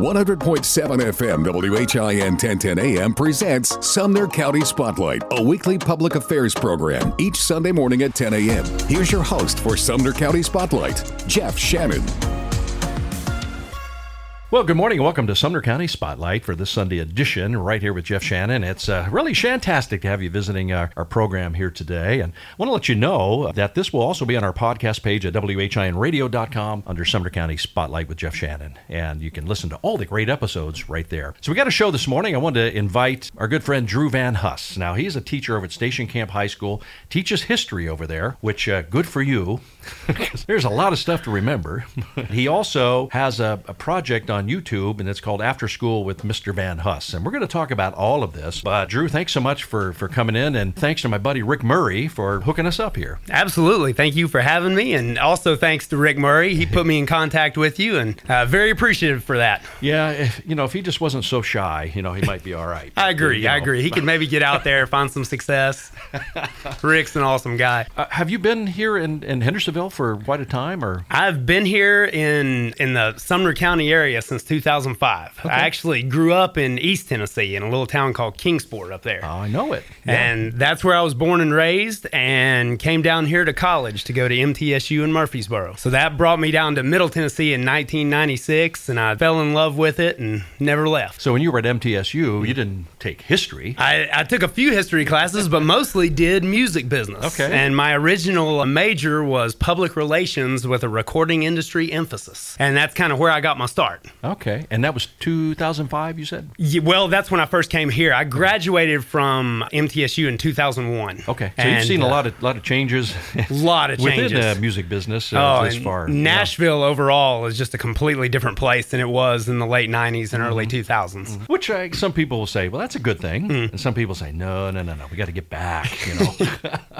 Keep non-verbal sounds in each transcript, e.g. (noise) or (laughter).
100.7 FM WHIN 1010 AM presents Sumner County Spotlight, a weekly public affairs program each Sunday morning at 10 a.m. Here's your host for Sumner County Spotlight, Jeff Shannon. Well, good morning. Welcome to Sumner County Spotlight for this Sunday edition, right here with Jeff Shannon. It's uh, really fantastic to have you visiting our, our, program here today. And I want to let you know that this will also be on our podcast page at WHINradio.com under Sumner County Spotlight with Jeff Shannon. And you can listen to all the great episodes right there. So we got a show this morning. I wanted to invite our good friend Drew Van Huss. Now, he's a teacher over at Station Camp High School, teaches history over there, which uh, good for you. (laughs) There's a lot of stuff to remember. (laughs) he also has a, a project on YouTube, and it's called After School with Mr. Van Huss. And we're going to talk about all of this. But Drew, thanks so much for, for coming in, and thanks to my buddy Rick Murray for hooking us up here. Absolutely. Thank you for having me, and also thanks to Rick Murray. He put me in contact with you, and uh, very appreciative for that. Yeah, if, you know, if he just wasn't so shy, you know, he might be all right. (laughs) I agree. You know. I agree. He could maybe get out there, find some success. Rick's an awesome guy. Uh, have you been here in, in For quite a time, or? I've been here in in the Sumner County area since 2005. Okay. I actually grew up in East Tennessee in a little town called Kingsport up there. Oh, I know it. Yeah. And that's where I was born and raised and came down here to college to go to MTSU in Murfreesboro. So that brought me down to Middle Tennessee in 1996 and I fell in love with it and never left. So when you were at MTSU, you didn't take history. I, I took a few history classes, but mostly did music business. Okay. And my original major was public relations with a recording industry emphasis. And that's kind of where I got my start. Okay. And that was 2005, you said? Yeah, well, that's when I first came here. I graduated from MTSU in 2001. Okay. So and, you've seen uh, a lot of lot of changes. A (laughs) lot of changes. Within the music business uh, oh, this far. Nashville yeah. overall is just a completely different place than it was in the late 90s and mm-hmm. early 2000s. Mm-hmm. Which uh, some people will say, well, that's a good thing. Mm. And some people say, no, no, no, no, we got to get back, you know.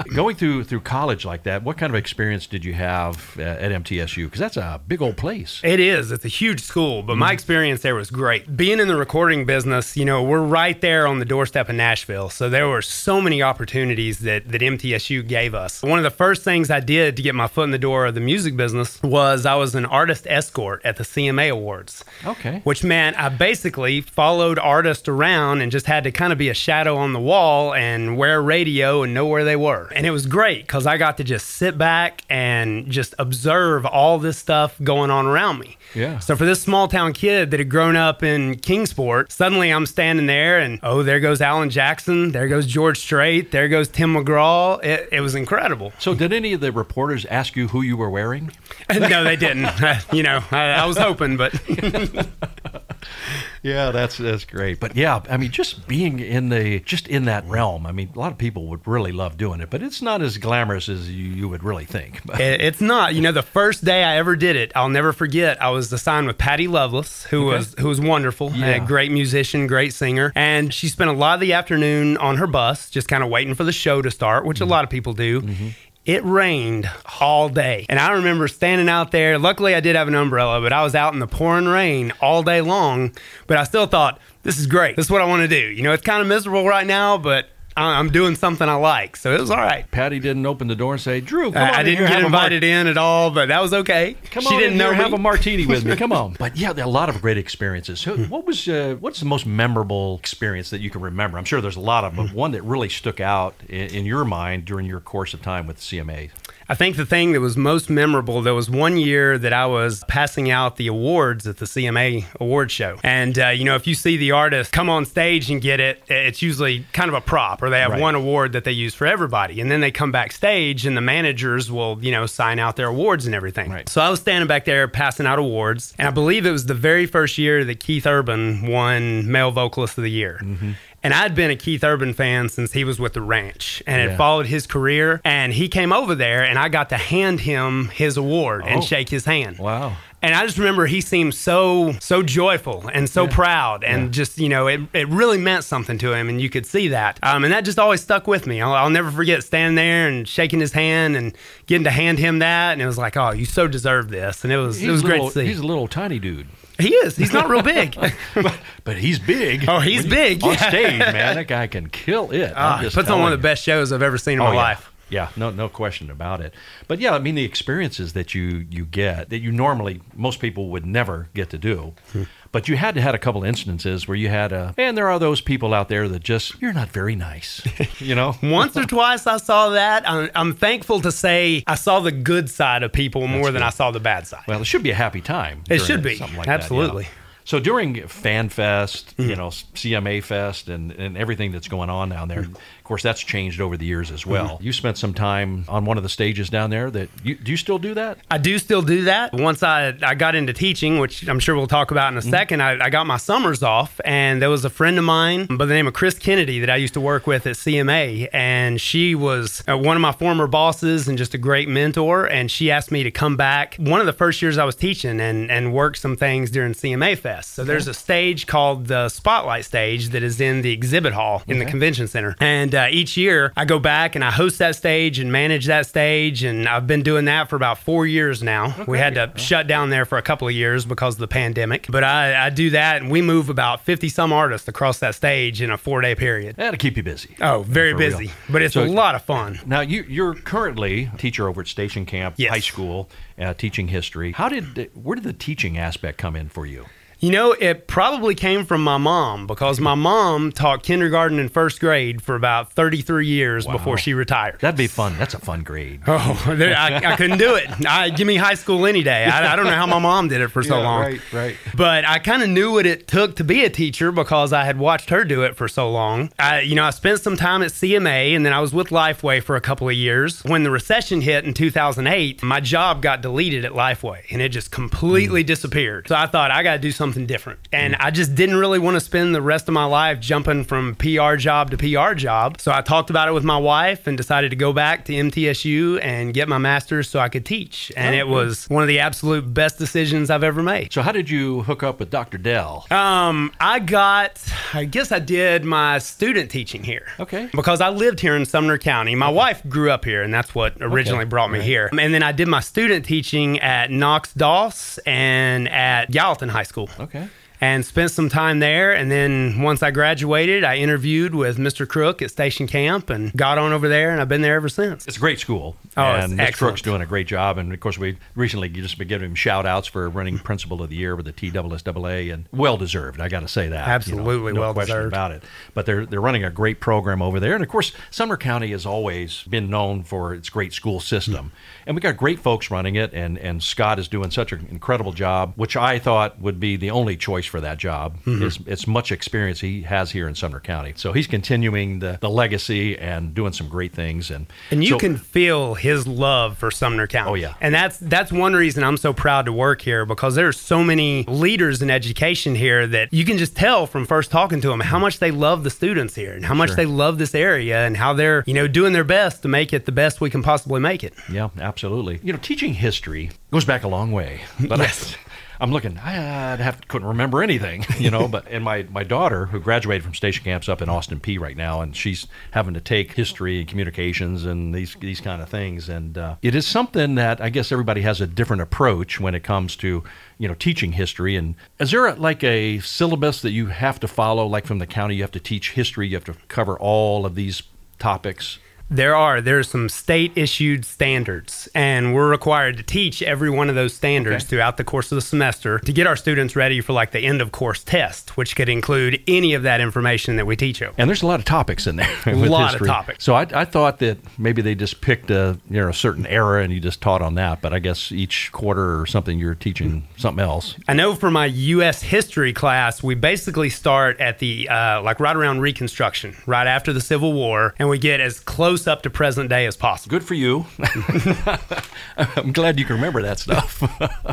(laughs) Going through through college like that, what kind of experience did you have at MTSU? Because that's a big old place. It is. It's a huge school, but mm. my experience there was great. Being in the recording business, you know, we're right there on the doorstep of Nashville, so there were so many opportunities that that MTSU gave us. One of the first things I did to get my foot in the door of the music business was I was an artist escort at the CMA Awards. Okay. Which meant I basically followed artists around and just had to kind of be a shadow on the wall and wear radio and know where they were. And it was great because I got to just sit back and just observe all this stuff going on around me. Yeah. So for this small town kid that had grown up in Kingsport, suddenly I'm standing there and oh, there goes Alan Jackson, there goes George Strait, there goes Tim McGraw. It, it was incredible. So did any of the reporters ask you who you were wearing? (laughs) no, they didn't. (laughs) Uh, you know, I, I was hoping, but. (laughs) yeah, that's that's great. But yeah, I mean, just being in the just in that realm. I mean, a lot of people would really love doing it, but it's not as glamorous as you, you would really think. (laughs) it's not. You know, the first day I ever did it, I'll never forget. I was assigned with Patty Loveless, who okay. was who was wonderful, yeah. a great musician, great singer, and she spent a lot of the afternoon on her bus, just kind of waiting for the show to start, which mm-hmm. a lot of people do. Mm-hmm. It rained all day. And I remember standing out there. Luckily, I did have an umbrella, but I was out in the pouring rain all day long. But I still thought, this is great. This is what I want to do. You know, it's kind of miserable right now, but I'm doing something I like, so it was all right. Patty didn't open the door and say, "Drew, come uh, on." I didn't get invited in at all, but that was okay. Come she on, didn't know have a martini with me. Come on. (laughs) But yeah, a lot of great experiences. What was uh, what's the most memorable experience that you can remember? I'm sure there's a lot of, but one that really stuck out in, in your mind during your course of time with CMA. I think the thing that was most memorable, there was one year that I was passing out the awards at the CMA award show. And, uh, you know, if you see the artist come on stage and get it, it's usually kind of a prop or they have right. one award that they use for everybody. And then they come backstage and the managers will, you know, sign out their awards and everything. Right. So I was standing back there passing out awards. And I believe it was the very first year that Keith Urban won Male Vocalist of the Year. Mm-hmm. And I'd been a Keith Urban fan since he was with the ranch and had followed his career. And he came over there and I got to hand him his award oh. and shake his hand. Wow. And I just remember he seemed so so joyful and so yeah. proud, and yeah. just you know it, it really meant something to him, and you could see that. Um, and that just always stuck with me. I'll, I'll, never forget standing there and shaking his hand and getting to hand him that, and it was like, oh, you so deserve this, and it was he's it was little, great to see. He's a little tiny dude. He is. He's not real big, (laughs) but, but, he's big. Oh, he's big on stage, man. That guy can kill it. Ah, he puts on one of the best shows I've ever seen in oh, my yeah. life. Yeah, no, no question about it. But yeah, I mean, the experiences that you you get that you normally most people would never get to do. Hmm. But you had to had a couple instances where you had a, and there are those people out there that just you're not very nice, (laughs) you know. Once or twice I saw that. I'm, I'm, thankful to say I saw the good side of people more That's than good. I saw the bad side. Well, it should be a happy time. It should be something like absolutely. That, yeah. So during Fan Fest, mm-hmm. you know, CMA Fest, and, and everything that's going on down there, mm-hmm course, that's changed over the years as well. Mm-hmm. You spent some time on one of the stages down there. That you, do you still do that? I do still do that. Once I, I got into teaching, which I'm sure we'll talk about in a mm-hmm. second, I, I, got my summers off, and there was a friend of mine by the name of Chris Kennedy that I used to work with at CMA, and she was uh, one of my former bosses and just a great mentor. And she asked me to come back one of the first years I was teaching and and work some things during CMA Fest. So there's a stage called the Spotlight Stage that is in the exhibit hall in okay. the convention center, and uh, each year I go back and I host that stage and manage that stage, and I've been doing that for about four years now. Okay. We had to shut down there for a couple of years because of the pandemic, but I, I do that, and we move about fifty some artists across that stage in a four day period. That'll keep you busy. Oh, very busy, real. but it's so, a lot of fun. Now you you're currently a teacher over at Station Camp yes. High School, uh, teaching history. How did where did the teaching aspect come in for you? You know, it probably came from my mom because my mom taught kindergarten and first grade for about 33 years wow. before she retired. That'd be fun. That's a fun grade. Oh, (laughs) I, I couldn't do it. I, give me high school any day. I, I, don't know how my mom did it for so yeah, long. Right, right. But I kind of knew what it took to be a teacher because I had watched her do it for so long. I, you know, I spent some time at CMA and then I was with Lifeway for a couple of years. When the recession hit in 2008, my job got deleted at Lifeway and it just completely mm. disappeared. So I thought I got to do something something different. And I just didn't really want to spend the rest of my life jumping from PR job to PR job. So I talked about it with my wife and decided to go back to MTSU and get my master's so I could teach. And it was one of the absolute best decisions I've ever made. So how did you hook up with Dr. Dell? Um, I got, I guess I did my student teaching here. Okay. Because I lived here in Sumner County. My okay. wife grew up here, and that's what originally okay. brought me right. here. And then I did my student teaching at Knox Doss and at Gallatin High School. Okay and spent some time there. And then once I graduated, I interviewed with Mr. Crook at Station Camp and got on over there, and I've been there ever since. It's a great school. Oh, and Mr. Crook's doing a great job. And of course, we recently just been giving him shout outs for running Principal of the Year with the TSSAA, and well deserved. I got to say that. Absolutely you know, no well question deserved. about it. But they're they're running a great program over there, and of course, Sumner County has always been known for its great school system, mm-hmm. And we got great folks running it. And and Scott is doing such an incredible job, which I thought would be the only choice for that job. Mm-hmm it's, it's much experience he has here in Sumner County. So he's continuing the, the legacy and doing some great things. And and you so, can feel his love for Sumner County. Oh yeah, and that's that's one reason I'm so proud to work here because there's so many leaders in education here that you can just tell from first talking to them how much they love the students here and how much sure. they love this area and how they're you know doing their best to make it the best we can possibly make it. Yeah, absolutely. You know, teaching history goes back a long way. (laughs) But yes. I, I'm looking. I have couldn't remember anything, (laughs) you know. but and my my daughter, who graduated from station camps up in Austin Peay right now, and she's having to take history and communications and these these kind of things. And uh, it is something that I guess everybody has a different approach when it comes to you know teaching history. And is there a, like a syllabus that you have to follow, like from the county? You have to teach history. You have to cover all of these topics. There are. There's some state issued standards, and we're required to teach every one of those standards okay. throughout the course of the semester to get our students ready for like the end of course test, which could include any of that information that we teach them. And there's a lot of topics in there. (laughs) a lot history. of topics. So I, I, thought that maybe they just picked a you know a certain era and you just taught on that, but I guess each quarter or something you're teaching something else. I know for my U.S. history class, we basically start at the uh, like right around Reconstruction, right after the Civil War, and we get as close close up to present day as possible. Good for you. (laughs) I'm glad you can remember that stuff.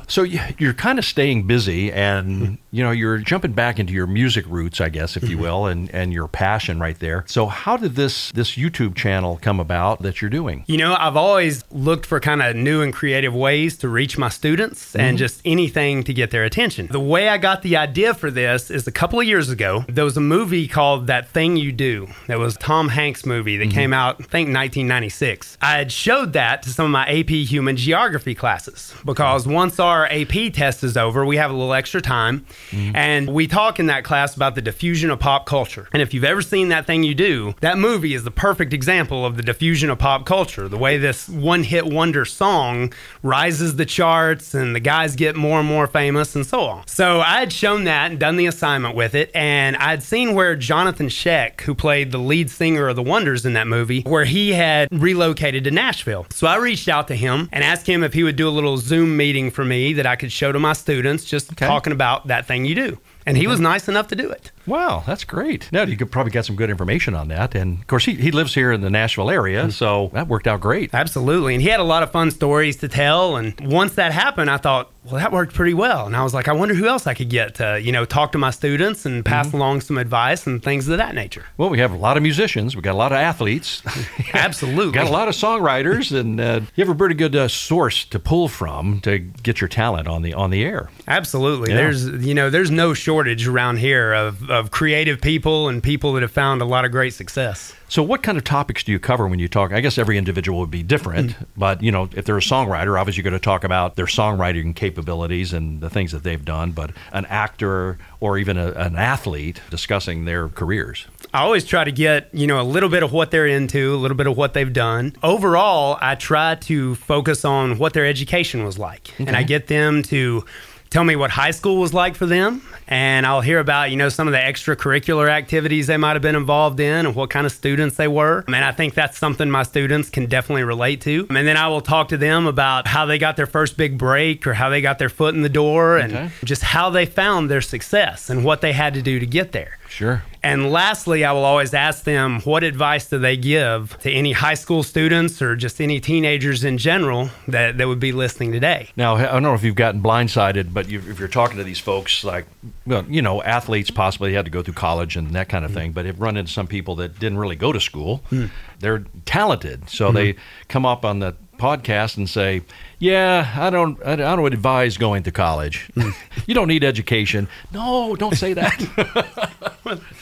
(laughs) so you're kind of staying busy and you know you're jumping back into your music roots, I guess, if you will, and, and your passion right there. So how did this this YouTube channel come about that you're doing? You know, I've always looked for kind of new and creative ways to reach my students mm-hmm. and just anything to get their attention. The way I got the idea for this is a couple of years ago, there was a movie called That Thing You Do. That was Tom Hanks movie that mm-hmm. came out, I think 1996. I had showed that to some of my AP human geography classes because once our AP test is over, we have a little extra time mm-hmm. and we talk in that class about the diffusion of pop culture. And if you've ever seen That Thing You Do, that movie is the perfect example of the diffusion of pop culture. The way this one hit wonder song rises the charts and the guys get more and more famous and so on. So I had shown that and done the assignment with it. And I'd seen where Jonathan Schaech, who played the lead singer of the Wonders in that movie, where he had relocated to Nashville. So I reached out to him and asked him if he would do a little Zoom meeting for me that I could show to my students, just okay. talking about that thing you do and he was nice enough to do it. Wow, that's great. Now you could probably get some good information on that. And of course, he, he lives here in the Nashville area, mm-hmm. so that worked out great. Absolutely. And he had a lot of fun stories to tell. And once that happened, I thought, well, that worked pretty well. And I was like, I wonder who else I could get to, you know, talk to my students and pass mm-hmm. along some advice and things of that nature. Well, we have a lot of musicians. We got a lot of athletes. (laughs) Absolutely. got a lot of songwriters, and uh, you have a pretty good uh, source to pull from to get your talent on the on the air. Absolutely. Yeah. There's, you know, there's no shortage around here of, of creative people and people that have found a lot of great success. So, what kind of topics do you cover when you talk? I guess every individual would be different, mm-hmm. but you know, if they're a songwriter, obviously you're going to talk about their songwriting capabilities and the things that they've done. But an actor or even a, an athlete discussing their careers. I always try to get you know a little bit of what they're into, a little bit of what they've done. Overall, I try to focus on what their education was like, okay. and I get them to tell me what high school was like for them and I'll hear about, you know, some of the extracurricular activities they might have been involved in and what kind of students they were. And I think that's something my students can definitely relate to. And then I will talk to them about how they got their first big break or how they got their foot in the door and okay. just how they found their success and what they had to do to get there. Sure. And lastly, I will always ask them what advice do they give to any high school students or just any teenagers in general that, that would be listening today. Now, I don't know if you've gotten blindsided, but you, if you're talking to these folks, like, well, you know, athletes possibly had to go through college and that kind of thing, but have run into some people that didn't really go to school. Mm. They're talented, so mm-hmm. they come up on the podcast and say, "Yeah, I don't, I don't advise going to college. Hmm. (laughs) you don't need education." No, don't say that. (laughs) (laughs)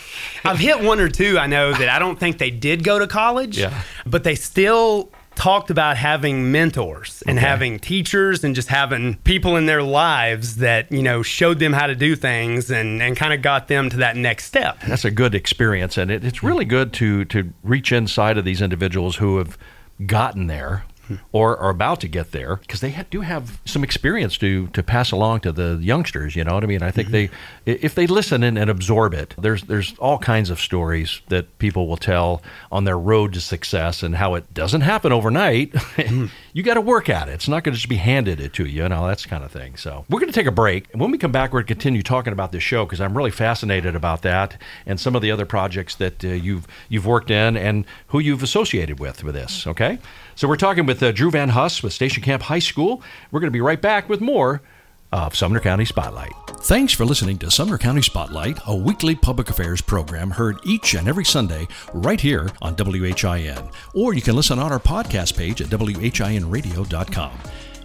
I've (laughs) hit one or two. I know that I don't think they did go to college, yeah. but they still talked about having mentors and okay. having teachers and just having people in their lives that you know showed them how to do things and, and kind of got them to that next step that's a good experience and it, it's really good to to reach inside of these individuals who have gotten there or are about to get there because they do have some experience to to pass along to the youngsters. You know what I mean? I think mm-hmm. they if they listen and, and, absorb it, there's there's all kinds of stories that people will tell on their road to success and how it doesn't happen overnight. Mm-hmm. (laughs) you got to work at it. It's not going to just be handed it to you. You know that's kind of thing. So we're going to take a break, and when we come back, we're going to continue talking about this show because I'm really fascinated about that and some of the other projects that uh, you've you've worked in and who you've associated with with this. Okay. So we're talking with uh, Drew Van Huss with Station Camp High School. We're going to be right back with more of Sumner County Spotlight. Thanks for listening to Sumner County Spotlight, a weekly public affairs program heard each and every Sunday right here on WHIN. Or you can listen on our podcast page at WHINradio.com.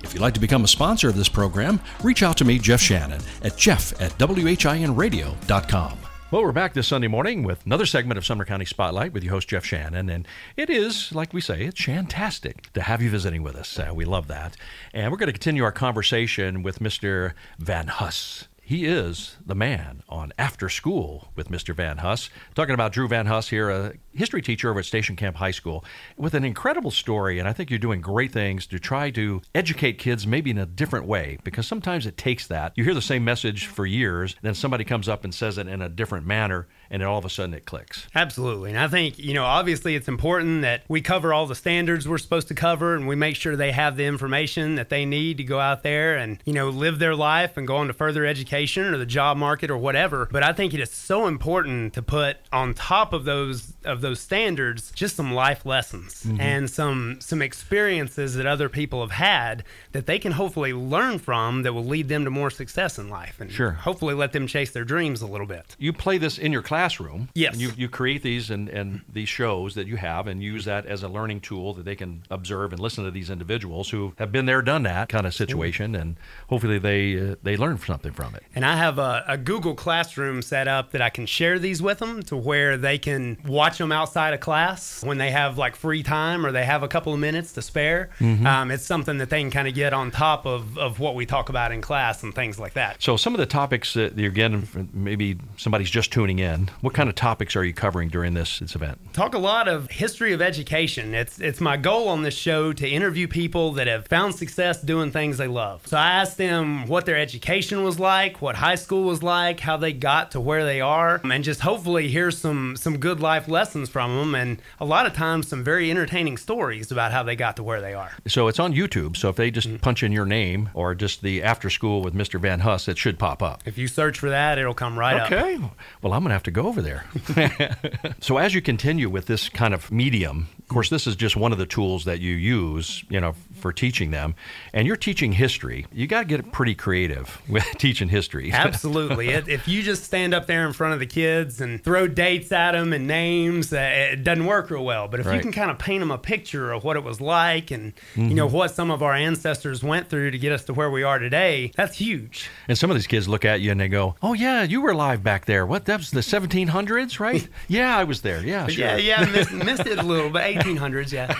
If you'd like to become a sponsor of this program, reach out to me, Jeff Shannon, at jeff at WHINradio.com. Well, we're back this Sunday morning with another segment of Sumner County Spotlight with your host, Jeff Shannon. And it is, like we say, it's fantastic to have you visiting with us. Uh, we love that. And we're going to continue our conversation with Mr. Van Huss. He is the man on After School with Mr. Van Huss. Talking about Drew Van Huss here, a history teacher over at Station Camp High School, with an incredible story. And I think you're doing great things to try to educate kids maybe in a different way, because sometimes it takes that. You hear the same message for years, then somebody comes up and says it in a different manner and then all of a sudden it clicks. Absolutely. And I think, you know, obviously it's important that we cover all the standards we're supposed to cover and we make sure they have the information that they need to go out there and, you know, live their life and go on to further education or the job market or whatever. But I think it is so important to put on top of those of those standards just some life lessons mm-hmm. and some some experiences that other people have had that they can hopefully learn from that will lead them to more success in life and sure. hopefully let them chase their dreams a little bit. You play this in your classroom. Yes. You, you create these and, and these shows that you have and use that as a learning tool that they can observe and listen to these individuals who have been there, done that kind of situation, and hopefully they uh, they learn something from it. And I have a, a Google Classroom set up that I can share these with them to where they can watch them outside of class when they have like free time or they have a couple of minutes to spare. Mm-hmm. Um, it's something that they can kind of get on top of, of what we talk about in class and things like that. So, some of the topics that you're getting, maybe somebody's just tuning in, what kind of topics are you covering during this, this event? Talk a lot of history of education. It's, it's my goal on this show to interview people that have found success doing things they love. So, I asked them what their education was like, what high school was like, how they got to where they are, and just hopefully hear some, some good life lessons from them. And a lot of times, some very entertaining stories about how they got to where they are. So, it's on YouTube. So, if they just mm-hmm. punch in your name or just the after school with Mr. Van Huss, it should pop up. If you search for that, it'll come right okay. up. Okay. Well, I'm going to have to go over there. (laughs) so, as you continue with this kind of medium, of course, this is just one of the tools that you use, you know, for teaching them. And you're teaching history. You got to get pretty creative with (laughs) teaching history. Absolutely. if you just stand up there in front of the kids and throw dates at them and names, uh, it doesn't work real well. But if right. you can kind of paint them a picture of what it was like and mm-hmm. you know mm-hmm. what some of our ancestors went through to get us to where we are today, that's huge. And some of these kids look at you and they go, "Oh yeah, you were alive back there. What? That was the 1700s, right? (laughs) yeah, I was there. Yeah, sure. Yeah, yeah, missed, (laughs) missed it a little, but 1800s, yeah."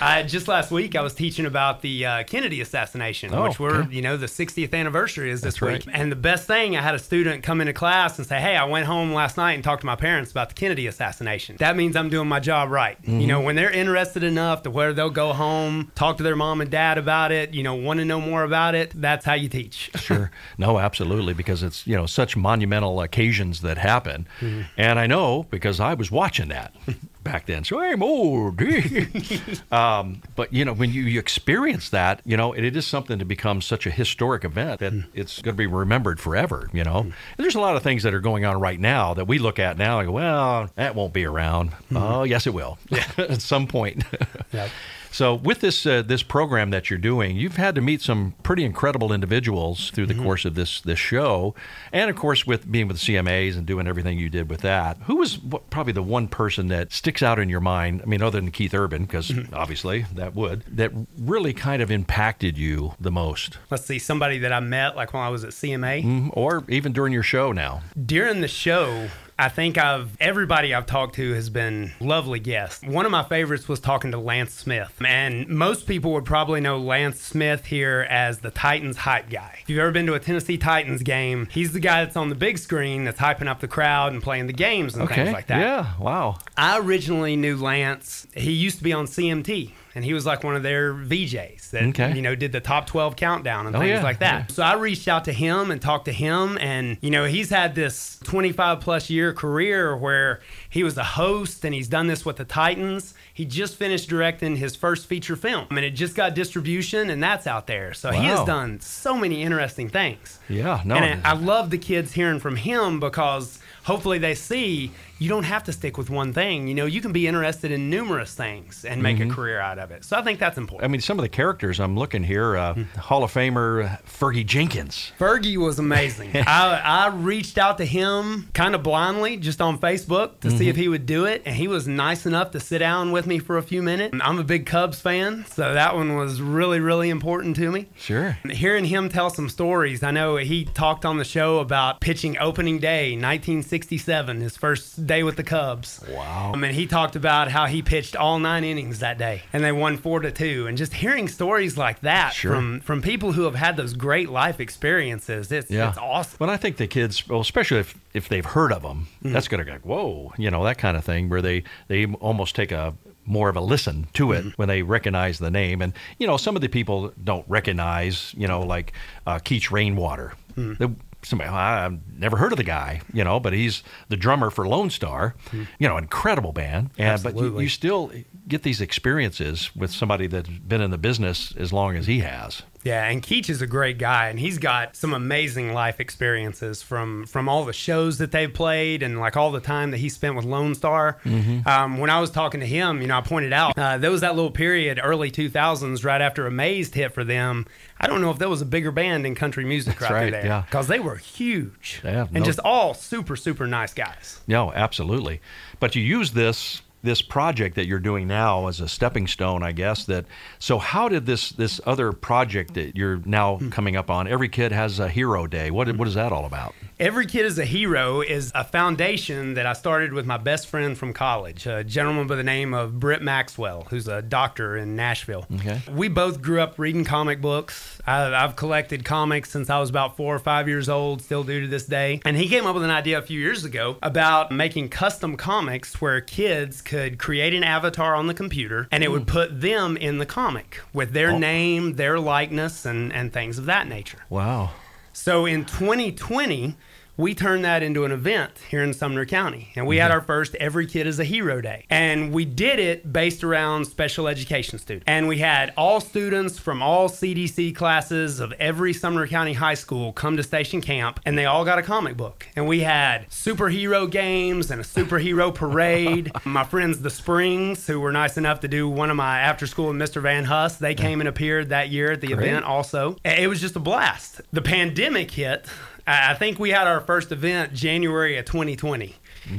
Uh, just last week, I was teaching about the uh, Kennedy assassination, oh, which we're, okay. you know, the 60th anniversary is this That's week. Right. And the best thing, I had a student come into class and say, Hey, I went home last night and talked to my parents about the Kennedy assassination. That means I'm doing my job right. Mm-hmm. You know, when they're interested enough to where they'll go home, talk to their mom and dad about it, you know, want to know more about it, that's how you teach. (laughs) sure. No, absolutely, because it's, you know, such monumental occasions that happen. Mm-hmm. And I know because I was watching that. (laughs) back then. So I'm old. (laughs) um, but you know, when you, you, experience that, you know, it, it is something to become such a historic event that mm. it's going to be remembered forever. You know, mm. there's a lot of things that are going on right now that we look at now and go, well, that won't be around. Mm. Oh, yes, it will. Yeah. (laughs) at some point. yep. (laughs) So with this uh, this program that you're doing, you've had to meet some pretty incredible individuals through the mm-hmm. course of this this show, and of course with being with CMAs and doing everything you did with that. Who was probably the one person that sticks out in your mind? I mean, other than Keith Urban, because mm-hmm. obviously that would that really kind of impacted you the most. Let's see, somebody that I met like when I was at CMA, mm-hmm. or even during your show now. During the show, I think I've everybody I've talked to has been lovely guests. One of my favorites was talking to Lance Smith. And most people would probably know Lance Smith here as the Titans hype guy. If you've ever been to a Tennessee Titans game, he's the guy that's on the big screen that's hyping up the crowd and playing the games and okay. things like that. Yeah, wow. I originally knew Lance. He used to be on CMT and he was like one of their VJs that okay. you know did the top 12 countdown and oh, things yeah. like that. Yeah. So I reached out to him and talked to him and you know he's had this 25 plus year career where he was a host and he's done this with the Titans. He just finished directing his first feature film and it just got distribution and that's out there. So wow. he has done so many interesting things. Yeah, no. And I, I love the kids hearing from him because hopefully they see you don't have to stick with one thing. You know, you can be interested in numerous things and make mm-hmm. a career out of it. So I think that's important. I mean, some of the characters I'm looking here, uh, mm-hmm. Hall of Famer Fergie Jenkins. Fergie was amazing. (laughs) I, I reached out to him kind of blindly just on Facebook to mm-hmm. see if he would do it, and he was nice enough to sit down with me for a few minutes. I'm a big Cubs fan, so that one was really, really important to me. Sure. Hearing him tell some stories, I know he talked on the show about pitching opening day, 1967, his first day with the Cubs. Wow. I mean, he talked about how he pitched all nine innings that day and they won four to two. And just hearing stories like that sure. from, from people who have had those great life experiences, it's, yeah. it's awesome. But I think the kids, well, especially if, if they've heard of them, mm-hmm. that's going to go, whoa, you know, that kind of thing where they, they almost take a, more of a listen to it mm-hmm. when they recognize the name. And, you know, some of the people don't recognize, you know, like uh, Keach Rainwater. Mm-hmm somebody I've never heard of the guy, you know, but he's the drummer for Lonestar, mm-hmm. you know, incredible band. And but you, you, still get these experiences with somebody that's been in the business as long as he has. Yeah, and Keach is a great guy, and he's got some amazing life experiences from from all the shows that they've played and like all the time that he spent with Lonestar. Mm-hmm. Um, when I was talking to him, you know, I pointed out uh, there was that little period, early 2000s, right after Amazed hit for them. I don't know if there was a bigger band in country music right, right there yeah. because they were huge Yeah, and no- just all super super nice guys. No, absolutely. But you use this this project that you're doing now as a stepping stone, I guess. That so how did this this other project that you're now hmm. coming up on? Every kid has a hero day. What hmm. what is that all about? Every Kid is a Hero is a foundation that I started with my best friend from college, a gentleman by the name of Britt Maxwell, who's a doctor in Nashville. Okay. We both grew up reading comic books. I, I've collected comics since I was about four or five years old, still do to this day. And he came up with an idea a few years ago about making custom comics where kids could create an avatar on the computer and it would hmm. put them in the comic with their Oh. name, their likeness, and, and things of that nature. Wow. So in 2020, we turned that into an event here in Sumner County. And we had mm-hmm. our first Every Kid is a Hero Day. And we did it based around special education students. And we had all students from all CDC classes of every Sumner County high school come to station camp, and they all got a comic book. And we had superhero games and a superhero (laughs) parade. my friends, the Springs, who were nice enough to do one of my after school with Mr. Van Huss, they came and appeared that year at the Great. event also. It was just a blast. The pandemic hit. I think we had our first event January of 2020.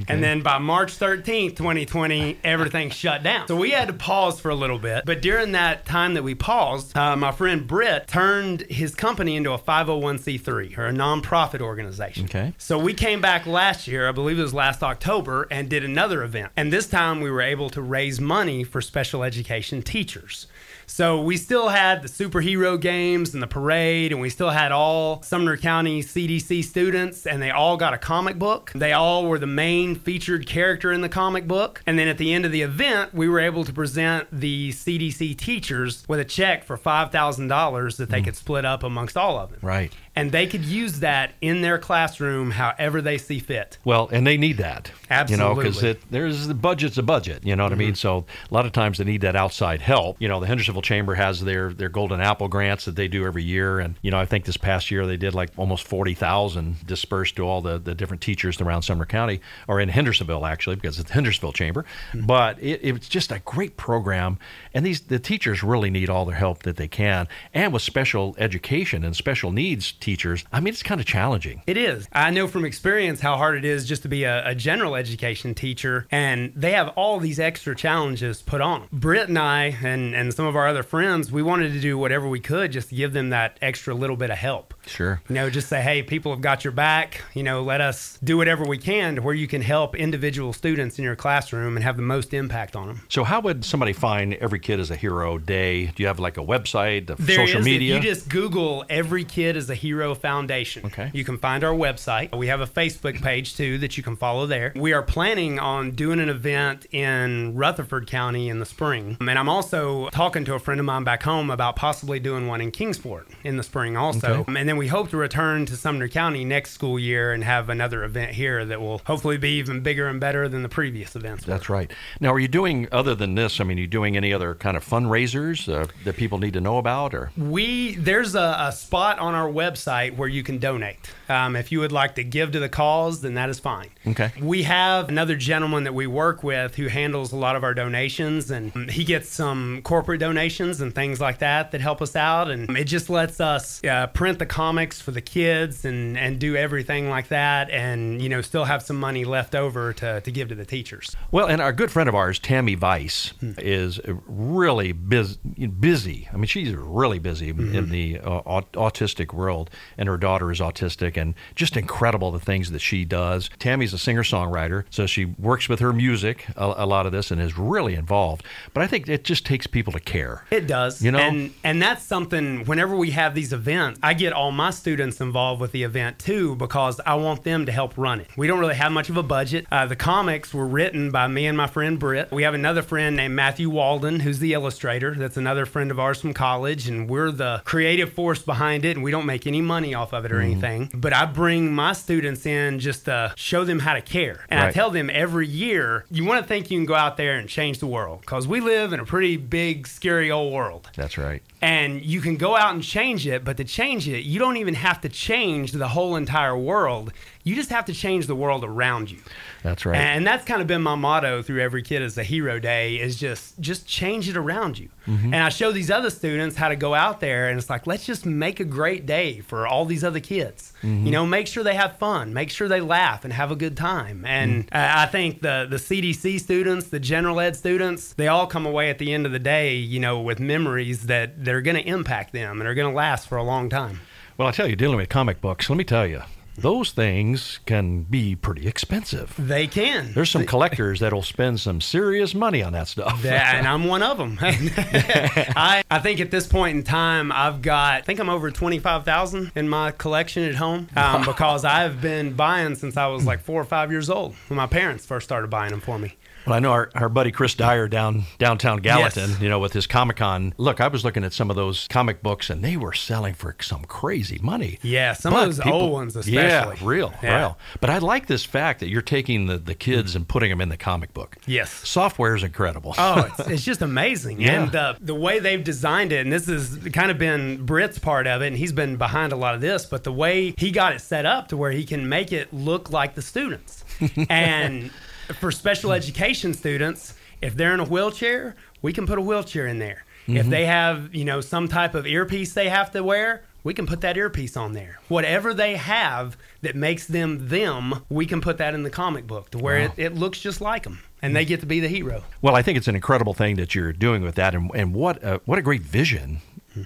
And then by March 13th, 2020, everything shut down. So we had to pause for a little bit. But during that time that we paused, uh, my friend Britt turned his company into a 501c3 or a nonprofit organization. Okay. So we came back last year, I believe it was last October, and did another event. And this time we were able to raise money for special education teachers. So we still had the superhero games and the parade, and we still had all Sumner County CDC students, and they all got a comic book. They all were the main featured character in the comic book. And then at the end of the event, we were able to present the CDC teachers with a check for $5,000 that they hmm. could split up amongst all of them. Right. And they could use that in their classroom however they see fit. Well, and they need that. Absolutely. You know, because there's the budget's a budget. You know what I mean? Mm-hmm. So a lot of times they need that outside help. You know, the Hendersonville Chamber has their their Golden Apple grants that they do every year, and you know, I think this past year they did like almost forty thousand dispersed to all the the different teachers around Sumner County or in Hendersonville actually because it's the Hendersonville Chamber. Mm-hmm. But it, it's just a great program, and these the teachers really need all their help that they can, and with special education and special needs teachers, I mean, it's kind of challenging. It is. I know from experience how hard it is just to be a, a general education teacher, and they have all these extra challenges put on them. Britt and I, and, and some of our other friends, we wanted to do whatever we could just to give them that extra little bit of help. Sure. You know, just say, hey, people have got your back. You know, let us do whatever we can to where you can help individual students in your classroom and have the most impact on them. So, how would somebody find Every Kid is a Hero Day? Do you have like a website, a There social is. media? If you just Google "Every Kid is a Hero Foundation," Okay. you can find our website. We have a Facebook page too that you can follow there. We are planning on doing an event in Rutherford County in the spring, and I'm also talking to a friend of mine back home about possibly doing one in Kingsport in the spring also. Okay. And then we hope to return to Sumner County next school year and have another event here that will hopefully be even bigger and better than the previous events. were. That's right. Now, are you doing other than this? I mean, are you doing any other kind of fundraisers uh, that people need to know about, or We there's a, a spot on our website where you can donate. Um, if you would like to give to the cause, then that is fine. Okay. We have another gentleman that we work with who handles a lot of our donations, and he gets some corporate donations and things like that that help us out, and it just lets us uh, print the comics for the kids and and do everything like that, and you know still have some money left over to to give to the teachers. Well, and our good friend of ours, Tammy Weiss, is really bus- busy. I mean, she's really busy in the uh, aut- autistic world, and her daughter is autistic, and just incredible the things that she does. Tammy's a singer songwriter, so she works with her music a, a lot of this and is really involved. But I think it just takes people to care. It does. You know? And and that's something whenever we have these events, I get all my students involved with the event too because I want them to help run it. We don't really have much of a budget. Uh, the comics were written by me and my friend Britt. We have another friend named Matthew Walden who's the illustrator. That's another friend of ours from college and we're the creative force behind it and we don't make any money off of it or mm-hmm. anything, but I bring my students in just to show them how to care. And right. I tell them every year, you want to think you can go out there and change the world because we live in a pretty big, scary old world. That's right and you can go out and change it but to change it you don't even have to change the whole entire world you just have to change the world around you that's right and that's kind of been my motto through every kid as a hero day is just just change it around you mm-hmm. and i show these other students how to go out there and it's like let's just make a great day for all these other kids mm-hmm. you know make sure they have fun make sure they laugh and have a good time and mm-hmm. i think the the cdc students the general ed students they all come away at the end of the day you know with memories that they're going to impact them and are going to last for a long time. Well, I tell you, dealing with comic books, let me tell you, those things can be pretty expensive. They can. There's some collectors that'll spend some serious money on that stuff. (laughs) and I'm one of them. (laughs) I, I think at this point in time, I've got, I think I'm over 25,000 in my collection at home um, (laughs) because I've been buying since I was like four or five years old when my parents first started buying them for me. Well, I know our, our buddy Chris Dyer down downtown Gallatin, yes. you know, with his Comic Con. Look, I was looking at some of those comic books, and they were selling for some crazy money. Yeah, some but of those people, old ones, especially. Yeah, real, yeah. real. But I like this fact that you're taking the, the kids and putting them in the comic book. Yes, software is incredible. Oh, it's, it's just amazing. (laughs) yeah. And the the way they've designed it, and this has kind of been Britt's part of it, and he's been behind a lot of this. But the way he got it set up to where he can make it look like the students, (laughs) and for special education students, if they're in a wheelchair, we can put a wheelchair in there. Mm-hmm. If they have, you know, some type of earpiece they have to wear, we can put that earpiece on there. Whatever they have that makes them them, we can put that in the comic book to where wow. it, it, looks just like them. And they get to be the hero. Well, I think it's an incredible thing that you're doing with that, and, and what a, what a great vision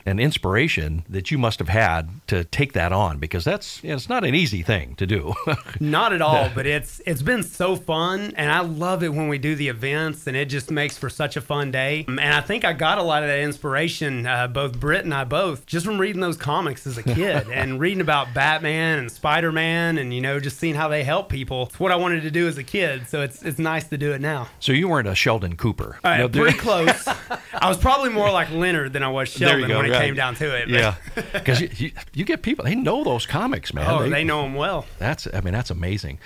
and inspiration that you must have had to take that on because that's it's not an easy thing to do. (laughs) not at all, (laughs) but it's it's been so fun and I love it when we do the events and it just makes for such a fun day. And I think I got a lot of that inspiration, uh, both Britt and I both, just from reading those comics as a kid (laughs) and reading about Batman and Spider Man and you know just seeing how they help people. It's what I wanted to do as a kid, so it's it's nice to do it now. So you weren't a Sheldon Cooper, uh, no, pretty close. I was probably more like Leonard than I was Sheldon when it right. came down to it. Yeah, because you, (laughs) you, you, get people they know those comics, man. Oh, they, they, know them well. That's I mean that's amazing.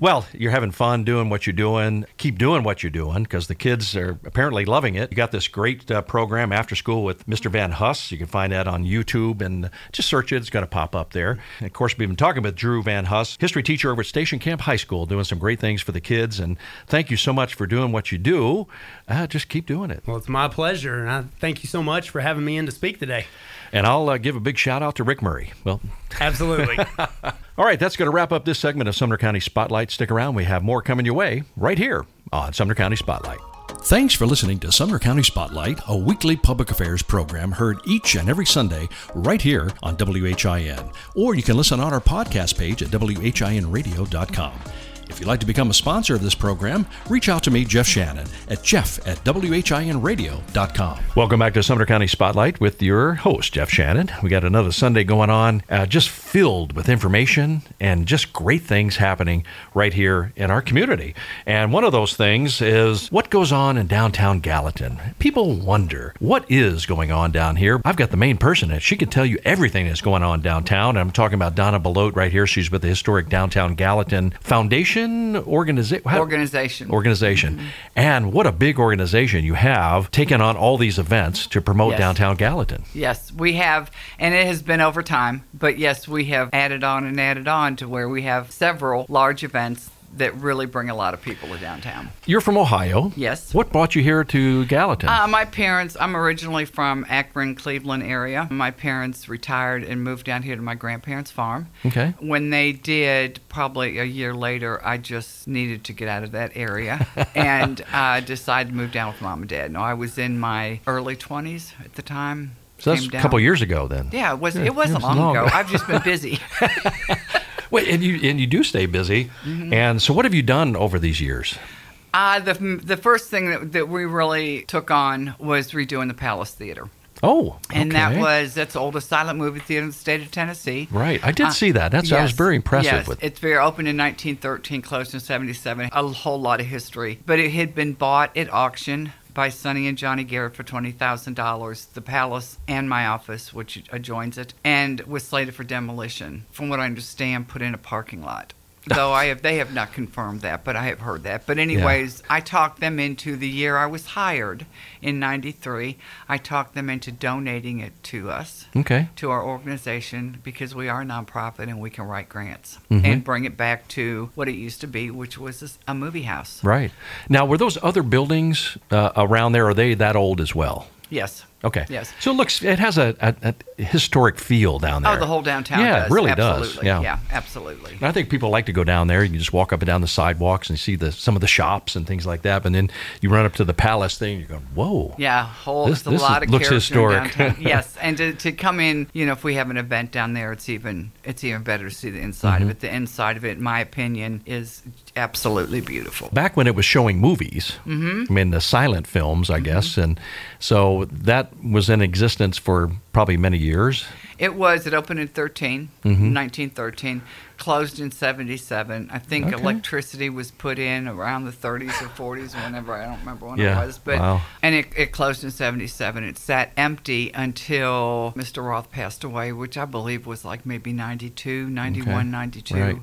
Well, you're having fun doing what you're doing. Keep doing what you're doing because the kids are apparently loving it. You got this great uh, program after school with Mr. Van Huss. You can find that on YouTube and just search it. It's going to pop up there. And of course, we've been talking with Drew Van Huss, history teacher over at Station Camp High School, doing some great things for the kids. And thank you so much for doing what you do. Uh, just keep doing it. Well, it's my pleasure, and I thank you so much for having me in to speak today. And I'll uh, give a big shout out to Rick Murray. Well, absolutely. (laughs) All right, that's going to wrap up this segment of Sumner County Spotlight. Stick around. We have more coming your way right here on Sumner County Spotlight. Thanks for listening to Sumner County Spotlight, a weekly public affairs program heard each and every Sunday right here on WHIN. Or you can listen on our podcast page at WHINradio.com. If you'd like to become a sponsor of this program, reach out to me, Jeff Shannon, at jeff at WHINradio.com. Welcome back to Sumner County Spotlight with your host, Jeff Shannon. We got another Sunday going on, uh, just filled with information and just great things happening right here in our community. And one of those things is what goes on in downtown Gallatin. People wonder what is going on down here. I've got the main person, and she can tell you everything that's going on downtown. I'm talking about Donna Belote right here. She's with the Historic Downtown Gallatin Foundation organization organization organization mm-hmm. and what a big organization you have taken on all these events to promote yes. downtown gallatin yes we have and it has been over time but yes we have added on and added on to where we have several large events that really bring a lot of people to downtown. You're from Ohio. Yes. What brought you here to Gallatin? Uh, my parents, I'm originally from Akron, Cleveland area. My parents retired and moved down here to my grandparents' farm. Okay. When they did, probably a year later, I just needed to get out of that area (laughs) and uh, decided to move down with mom and dad. Now, I was in my early 20s at the time. So that's a couple years ago then. Yeah, it was. Yeah, it wasn't long, long ago. I've just been busy. (laughs) Well, and you and you do stay busy. Mm-hmm. And so, what have you done over these years? Uh, the the first thing that, that we really took on was redoing the Palace Theater. Oh, okay. and that was that's the oldest silent movie theater in the state of Tennessee. Right, I did uh, see that. That's yes, I was very impressive yes, with. It's very open in 1913, closed in 77. A whole lot of history, but it had been bought at auction by Sonny and Johnny Garrett for $20,000, the Palace and my office, which adjoins it, and was slated for demolition. From what I understand, put in a parking lot though I have they have not confirmed that, but I have heard that. But anyways, yeah. I talked them into the year I was hired in '93. I talked them into donating it to us, okay, to our organization because we are a nonprofit and we can write grants mm-hmm. and bring it back to what it used to be, which was a movie house. Right now, were those other buildings uh, around there? Are they that old as well? Yes. Okay. Yes. So it looks, it has a, a, a historic feel down there. Oh, the whole downtown. Yeah, does. it really absolutely. does. Yeah. yeah, absolutely. And I think people like to go down there. You can just walk up and down the sidewalks and see the some of the shops and things like that. And then you run up to the palace thing. You go, whoa. Yeah, whole. This, this a lot is, of looks historic. (laughs) yes, and to, to come in, you know, if we have an event down there, it's even it's even better to see the inside mm-hmm. of it. The inside of it, in my opinion, is absolutely beautiful. Back when it was showing movies, mm-hmm. I mean the silent films, I mm-hmm. guess, and so that was in existence existence for probably many years. It was. It opened in 13, mm-hmm. 1913, closed in 77. I think okay. electricity was put in around the 30s or 40s, whenever I don't remember when yeah. it was. But wow. and it, it closed in 77. It sat empty until Mr. Roth passed away, which I believe was like maybe 92, 91, okay. 92. Right.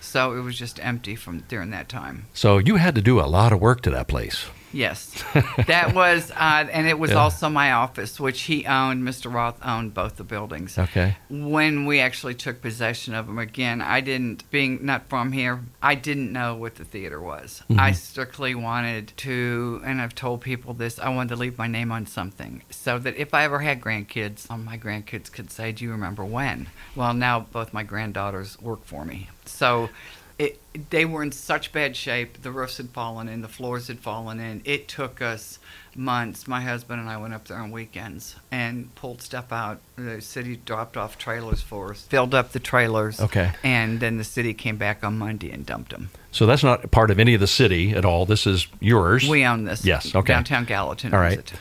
So it was just empty from during that time. So you had to do a lot of work to that place. Yes, (laughs) that was, uh, and it was yeah. also my office, which he owned. Mr. Roth owned both the buildings. Okay. When we actually took possession of them, again, I didn't, being not from here, I didn't know what the theater was. Mm-hmm. I strictly wanted to, and I've told people this, I wanted to leave my name on something, so that if I ever had grandkids, um, my grandkids could say, "Do you remember when?" Well, now both my granddaughters work for me, so it, they were in such bad shape. The roofs had fallen in, the floors had fallen in. It took us months. My husband and I went up there on weekends and pulled stuff out. The city dropped off trailers for us, filled up the trailers. Okay. And then the city came back on Monday and dumped them. So that's not part of any of the city at all. This is yours. We own this. Yes. Okay. Downtown Gallatin. All right. It.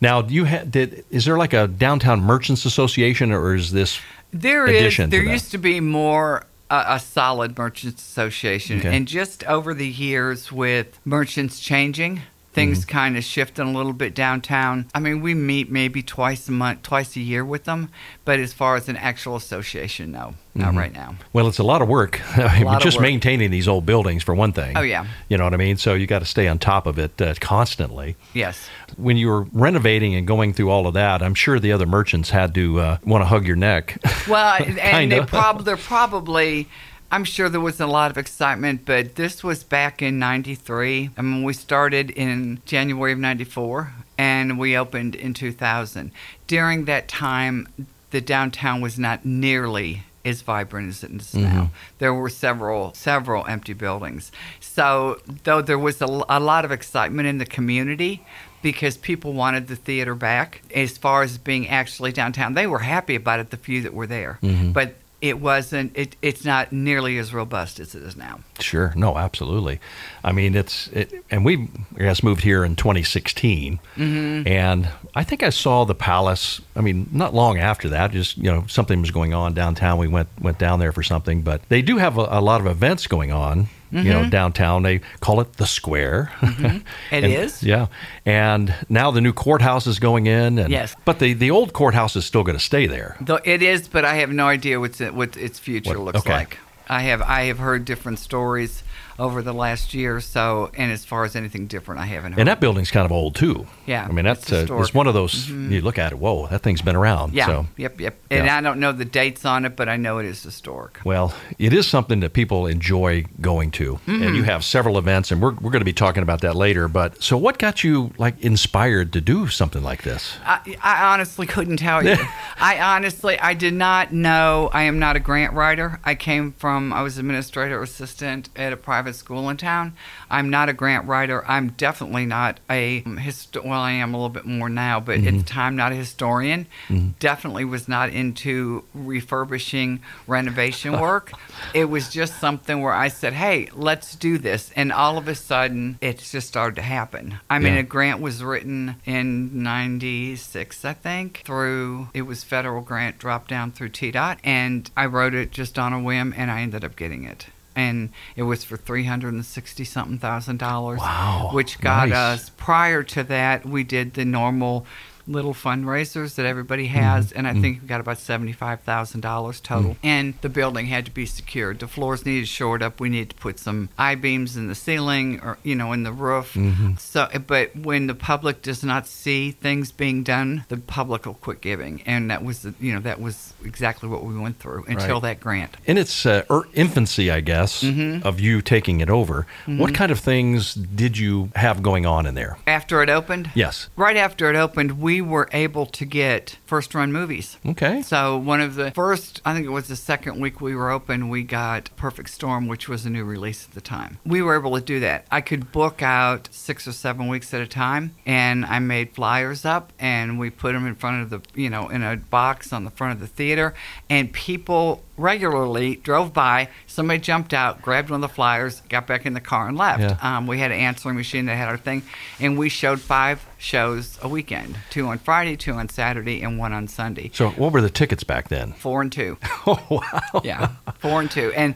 Now, do you ha- did is there like a downtown merchants association, or is this there is there used to be more a, a solid merchants association. Okay. And just over the years, with merchants changing, things mm-hmm. kind of shifting a little bit downtown. I mean, we meet maybe twice a month, twice a year with them, but as far as an actual association, no, not mm-hmm. right now. Well, it's a lot of work. (laughs) I mean, just maintaining these old buildings for one thing. Oh yeah, you know what I mean. So you got to stay on top of it uh, constantly. Yes. When you were renovating and going through all of that, I'm sure the other merchants had to uh, want to hug your neck. Well, (laughs) and they prob- they're probably I'm sure there was a lot of excitement, but this was back in 93. I mean, we started in January of 94 and we opened in 2000. During that time, the downtown was not nearly as vibrant as it is mm-hmm. now. There were several several empty buildings. So, though there was a, a lot of excitement in the community, because people wanted the theater back as far as being actually downtown. They were happy about it, the few that were there. Mm-hmm. But it wasn't it, it's not nearly as robust as it is now. Sure. No absolutely. I mean it's it, and we I guess moved here in 2016 mm-hmm. and i think i saw the palace i mean not long after that just you know something was going on downtown. We went went down there for something but they do have a, a lot of events going on Mm-hmm. you know, mm-hmm. downtown. They call it the square. Mm-hmm. It (laughs) and, is. Yeah. And now the new courthouse is going in. And, yes. But the, the old courthouse is still going to stay there. Though it is, but I have no idea what's what its future what, looks okay. like. I have I have heard different stories over the last year or so. And as far as anything different, I haven't heard. And that building's kind of old too. Yeah, I mean that's it's, uh, it's one of those mm-hmm. you look at it. Whoa, that thing's been around. Yeah. So, yep. Yep. And yeah. I don't know the dates on it, but I know it is historic. Well, it is something that people enjoy going to, mm-hmm. and you have several events, and we're we're going to be talking about that later. But so, what got you like inspired to do something like this? I, I honestly (laughs) couldn't tell you. (laughs) I honestly I did not know. I am not a grant writer. I came from I was administrator assistant at a private school in town. I'm not a grant writer. I'm definitely not a um, hist- well, I am a little bit more now, but mm-hmm. at the time, not a historian. Mm-hmm. Definitely was not into refurbishing renovation (laughs) work. it was just something where I said, "Hey, let's do this," and all of a sudden, it just started to happen. I mean, yeah. a grant was written in '96, I think, through it was federal grant dropped down through TDOT, and I wrote it just on a whim, and I ended up getting it and it was for three hundred and sixty something thousand dollars. Wow, Which got nice. us. Prior to that, we did the normal little fundraisers that everybody has, Mm-hmm. and I think we got about seventy-five thousand dollars total. And the building had to be secured. The floors needed shored up. We needed to put some I beams in the ceiling, or you know, in the roof. Mm-hmm. So, but when the public does not see things being done, the public will quit giving, and that was, the, you know, that was exactly what we went through until Right. that grant. In its uh, er, infancy, I guess, Mm-hmm. of you taking it over, what kind of things did you have going on in there? After it opened, Yes. right after it opened, we were able to get first run movies. Okay. So one of the first, I think it was the second week we were open, we got Perfect Storm, which was a new release at the time. We were able to do that. I could book out six or seven weeks at a time, and I made flyers up, and we put them in front of the, you know, in a box on the front of the theater, and people regularly drove by. Somebody jumped out, grabbed one of the flyers, got back in the car, and left. Yeah. Um, we had an answering machine that had our thing, and we showed five shows a weekend: two on Friday, two on Saturday, and one on Sunday So, what were the tickets back then? four and two. (laughs) Oh, wow. Yeah, four and two, and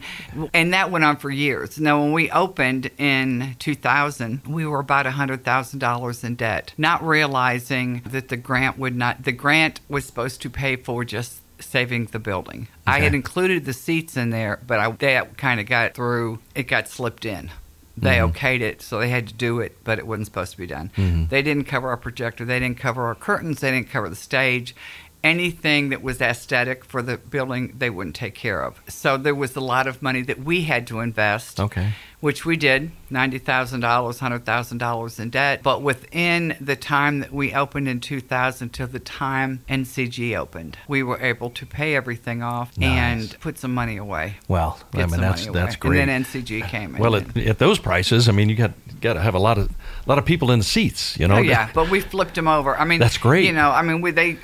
and that went on for years. Now, when we opened in 2000, we were about hundred thousand dollars in debt, not realizing that the grant would not. The grant was supposed to pay for just saving the building. I had included the seats in there, but I, that kind of got through. It got slipped in. They mm-hmm. okayed it, so they had to do it, but it wasn't supposed to be done. Mm-hmm. They didn't cover our projector. They didn't cover our curtains. They didn't cover the stage. Anything that was aesthetic for the building, they wouldn't take care of. So there was a lot of money that we had to invest Okay. which we did $90,000, $100,000 in debt. But within the time that we opened in 2000 till the time NCG opened, we were able to pay everything off Nice. and put some money away. Well, I mean that's that's great. And then NCG came well, at, at those prices, I mean, you got got to have a lot of a lot of people in the seats. You know. Oh yeah, (laughs) but we flipped them over. I mean, That's great. You know, I mean, we they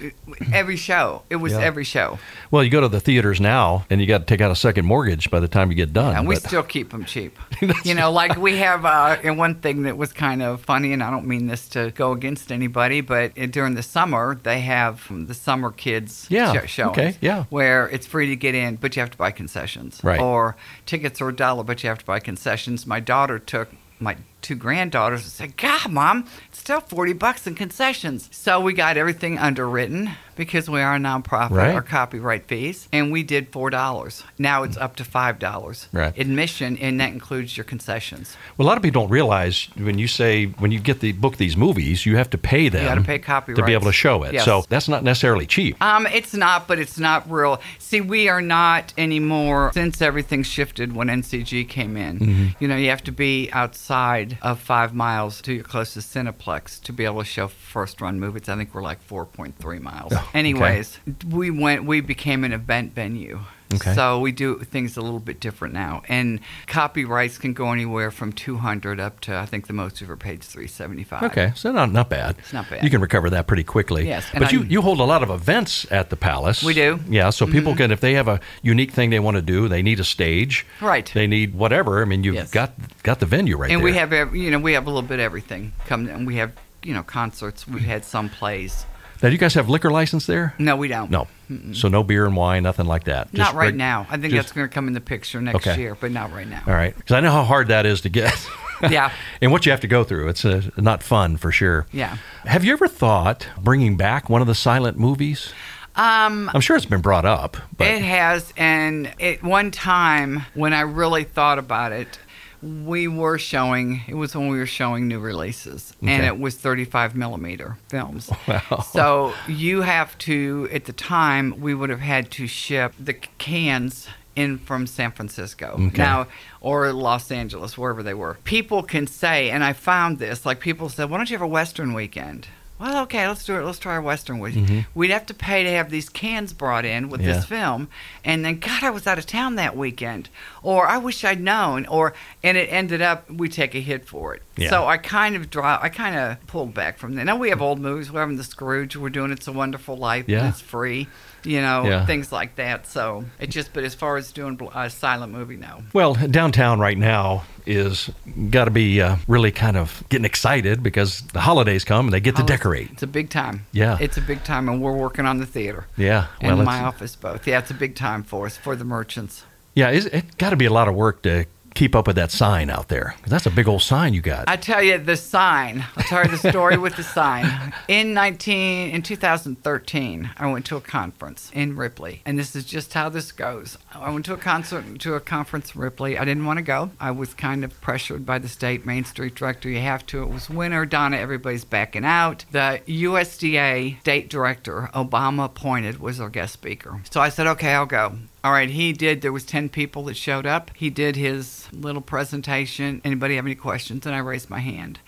every show. It was Yeah. every show, Well, you go to the theaters now, and you got to take out a second mortgage by the time you get done. and we but- still keep them cheap. (laughs) you know, like we have. Uh, and one thing that was kind of funny, and I don't mean this to go against anybody, but uh, during the summer they have the summer kids Yeah, sho- showings, okay, yeah. where it's free to get in, but you have to buy concessions, Right. Or tickets are a dollar, but you have to buy concessions. My daughter took my two granddaughters and said, God, mom, it's still 40 bucks in concessions. So we got everything underwritten because we are a nonprofit, Right. our copyright fees, and we did $4. Now it's up to $5. Right. Admission, and that includes your concessions. Well, a lot of people don't realize when you say when you get the book these movies, you have to pay them. gotta pay to be able to show it. Yes. So that's not necessarily cheap. Um, it's not, but it's not real. See, we are not anymore since everything shifted when NCG came in. Mm-hmm. You know, you have to be outside of five miles to your closest Cineplex to be able to show first run movies. I think we're like 4.3 miles. Oh, Anyways, we went, we became an event venue. Okay. So we do things a little bit different now, and copyrights can go anywhere from 200 up to I think the most we've ever paid is 375. Okay, so not not bad. It's not bad. You can recover that pretty quickly. Yes, but you, you hold a lot of events at the palace. We do. Mm-hmm. Yeah, so people can if they have a unique thing they want to do, they need a stage. Right. They need whatever. I mean, you've Yes. got got the venue right and there. And we have you know we have a little bit of everything come and we have you know concerts we've had some plays now, do you guys have liquor license there? no we don't No. So no beer and wine, nothing like that. not right reg- now i think just- that's going to come in the picture next Okay. year but not right now All right, because I know how hard that is to get. (laughs) Yeah. and what you have to go through. It's uh, not fun for sure. Yeah. Have you ever thought bringing back one of the silent movies? um I'm sure it's been brought up, but it has and at one time when i really thought about it we were showing it was when we were showing new releases. And it was 35 millimeter films. (laughs) Wow. so you have to at the time we would have had to ship the cans in from san francisco. Okay. now or los angeles wherever they were. People can say and i found this like people said why don't you have a western weekend well, okay, let's do it. Let's try a Western week. We'd have to pay to have these cans brought in with Mm-hmm. Yeah. this film, and then God, I was out of town that weekend, or I wish I'd known, or and it ended up we take a hit for it. Yeah. So I kind of draw, I kind of pulled back from that. Now we have old movies. We're having the Scrooge. We're doing It's a Wonderful Life. Yeah. and it's free. You know, Yeah. things like that. So it just, but as far as doing a silent movie, no. Well, downtown right now is got to be uh, really kind of getting excited because the holidays come and they get to decorate. It's a big time. Yeah. It's a big time, and we're working on the theater. Yeah, and well, my office both. Yeah, it's a big time for us for the merchants. Yeah, it's, it got to be a lot of work to keep up with that sign out there? that's a big old sign you got. I tell you the sign. I'll tell you the story with the sign. In 19 in 2013, I went to a conference in Ripley, and this is just how this goes. I went to a concert to a conference in Ripley. I didn't want to go. I was kind of pressured by the state Main Street director. You have to. It was winter. Donna, everybody's backing out. The USDA state director, Obama appointed, was our guest speaker. So I said, okay, I'll go. All right, he did. There was 10 people that showed up. He did his little presentation. Anybody have any questions? And I raised my hand.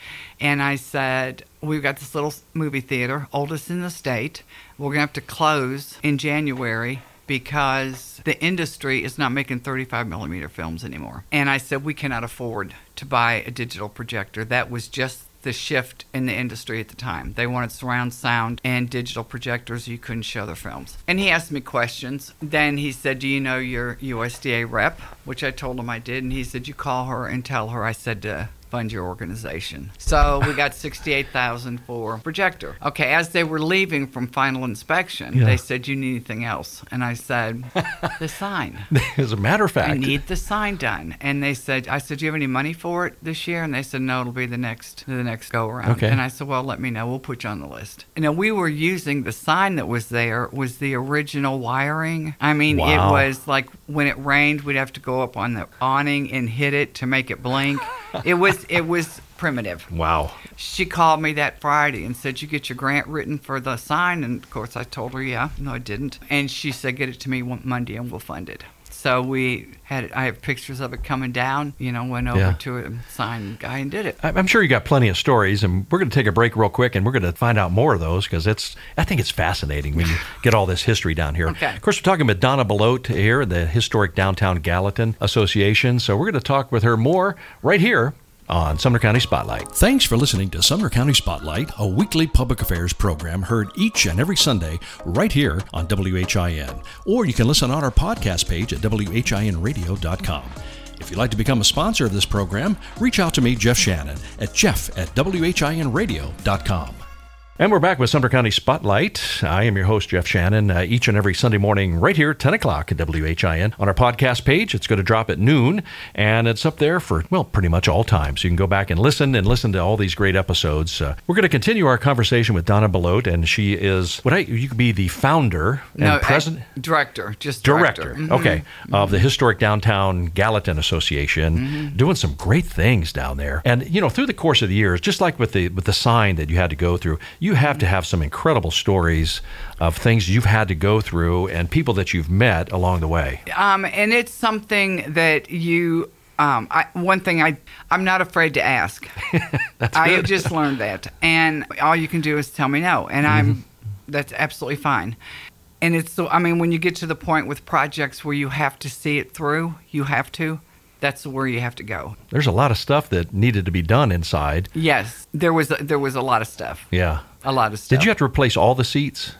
And I said, we've got this little movie theater, oldest in the state. We're going to have to close in January because the industry is not making 35 millimeter films anymore. And I said, we cannot afford to buy a digital projector. That was just the shift in the industry at the time. They wanted surround sound and digital projectors. You couldn't show their films. And he asked me questions. Then he said, Do you know your USDA rep? Which I told him I did. And he said, You call her and tell her I said to fund your organization. So we got 68,000 for projector. Okay, as they were leaving from final inspection, Yeah. they said you need anything else. And I said, the sign. (laughs) As a matter of fact, I need the sign done. And they said, I said, do you have any money for it this year? And they said, no, it'll be the next the next go around. Okay. And I said, well, let me know. We'll put you on the list. And then we were using the sign that was there was the original wiring. I mean, Wow. it was like when it rained, we'd have to go up on the awning and hit it to make it blink. it was it was primitive. wow. She called me that Friday and said, You get your grant written for the sign? And of course, I told her, Yeah. No, I didn't. And she said, Get it to me Monday and we'll fund it. So we had, I have pictures of it coming down, you know, went over Yeah. to a sign guy and did it. I'm sure you got plenty of stories, and we're going to take a break real quick, and we're going to find out more of those because it's. I think it's fascinating when you (laughs) get all this history down here. Okay. Of course, we're talking with Donna Belote here, the historic downtown Gallatin Association. So we're going to talk with her more right here on Sumner County Spotlight. Thanks for listening to Sumner County Spotlight, a weekly public affairs program heard each and every Sunday right here on WHIN. Or you can listen on our podcast page at WHINradio.com. If you'd like to become a sponsor of this program, reach out to me, Jeff Shannon, at jeff at WHINradio.com. And we're back with Sumner County Spotlight. I am your host, Jeff Shannon, uh, each and every Sunday morning, right here, 10 o'clock at WHIN. On our podcast page, it's going to drop at noon, and it's up there for, well, pretty much all time. So You can go back and listen and listen to all these great episodes. Uh, we're going to continue our conversation with Donna Belote, and she is, what I, you could be the founder and no, president. director, just Director, director. Mhm. okay, of the historic downtown Gallatin Association, Mm-hmm. doing some great things down there. And you know, through the course of the years, just like with the with the sign that you had to go through, you have to have some incredible stories of things you've had to go through and people that you've met along the way. Um, and it's something that you. Um, I, one thing I I'm not afraid to ask. (laughs) I have just learned that, and all you can do is tell me no, and I'm that's absolutely fine. And it's so I mean when you get to the point with projects where you have to see it through, you have to. That's where you have to go. There's a lot of stuff that needed to be done inside. Yes, there was there was a lot of stuff. Yeah. A lot of stuff. Did you have to replace all the seats?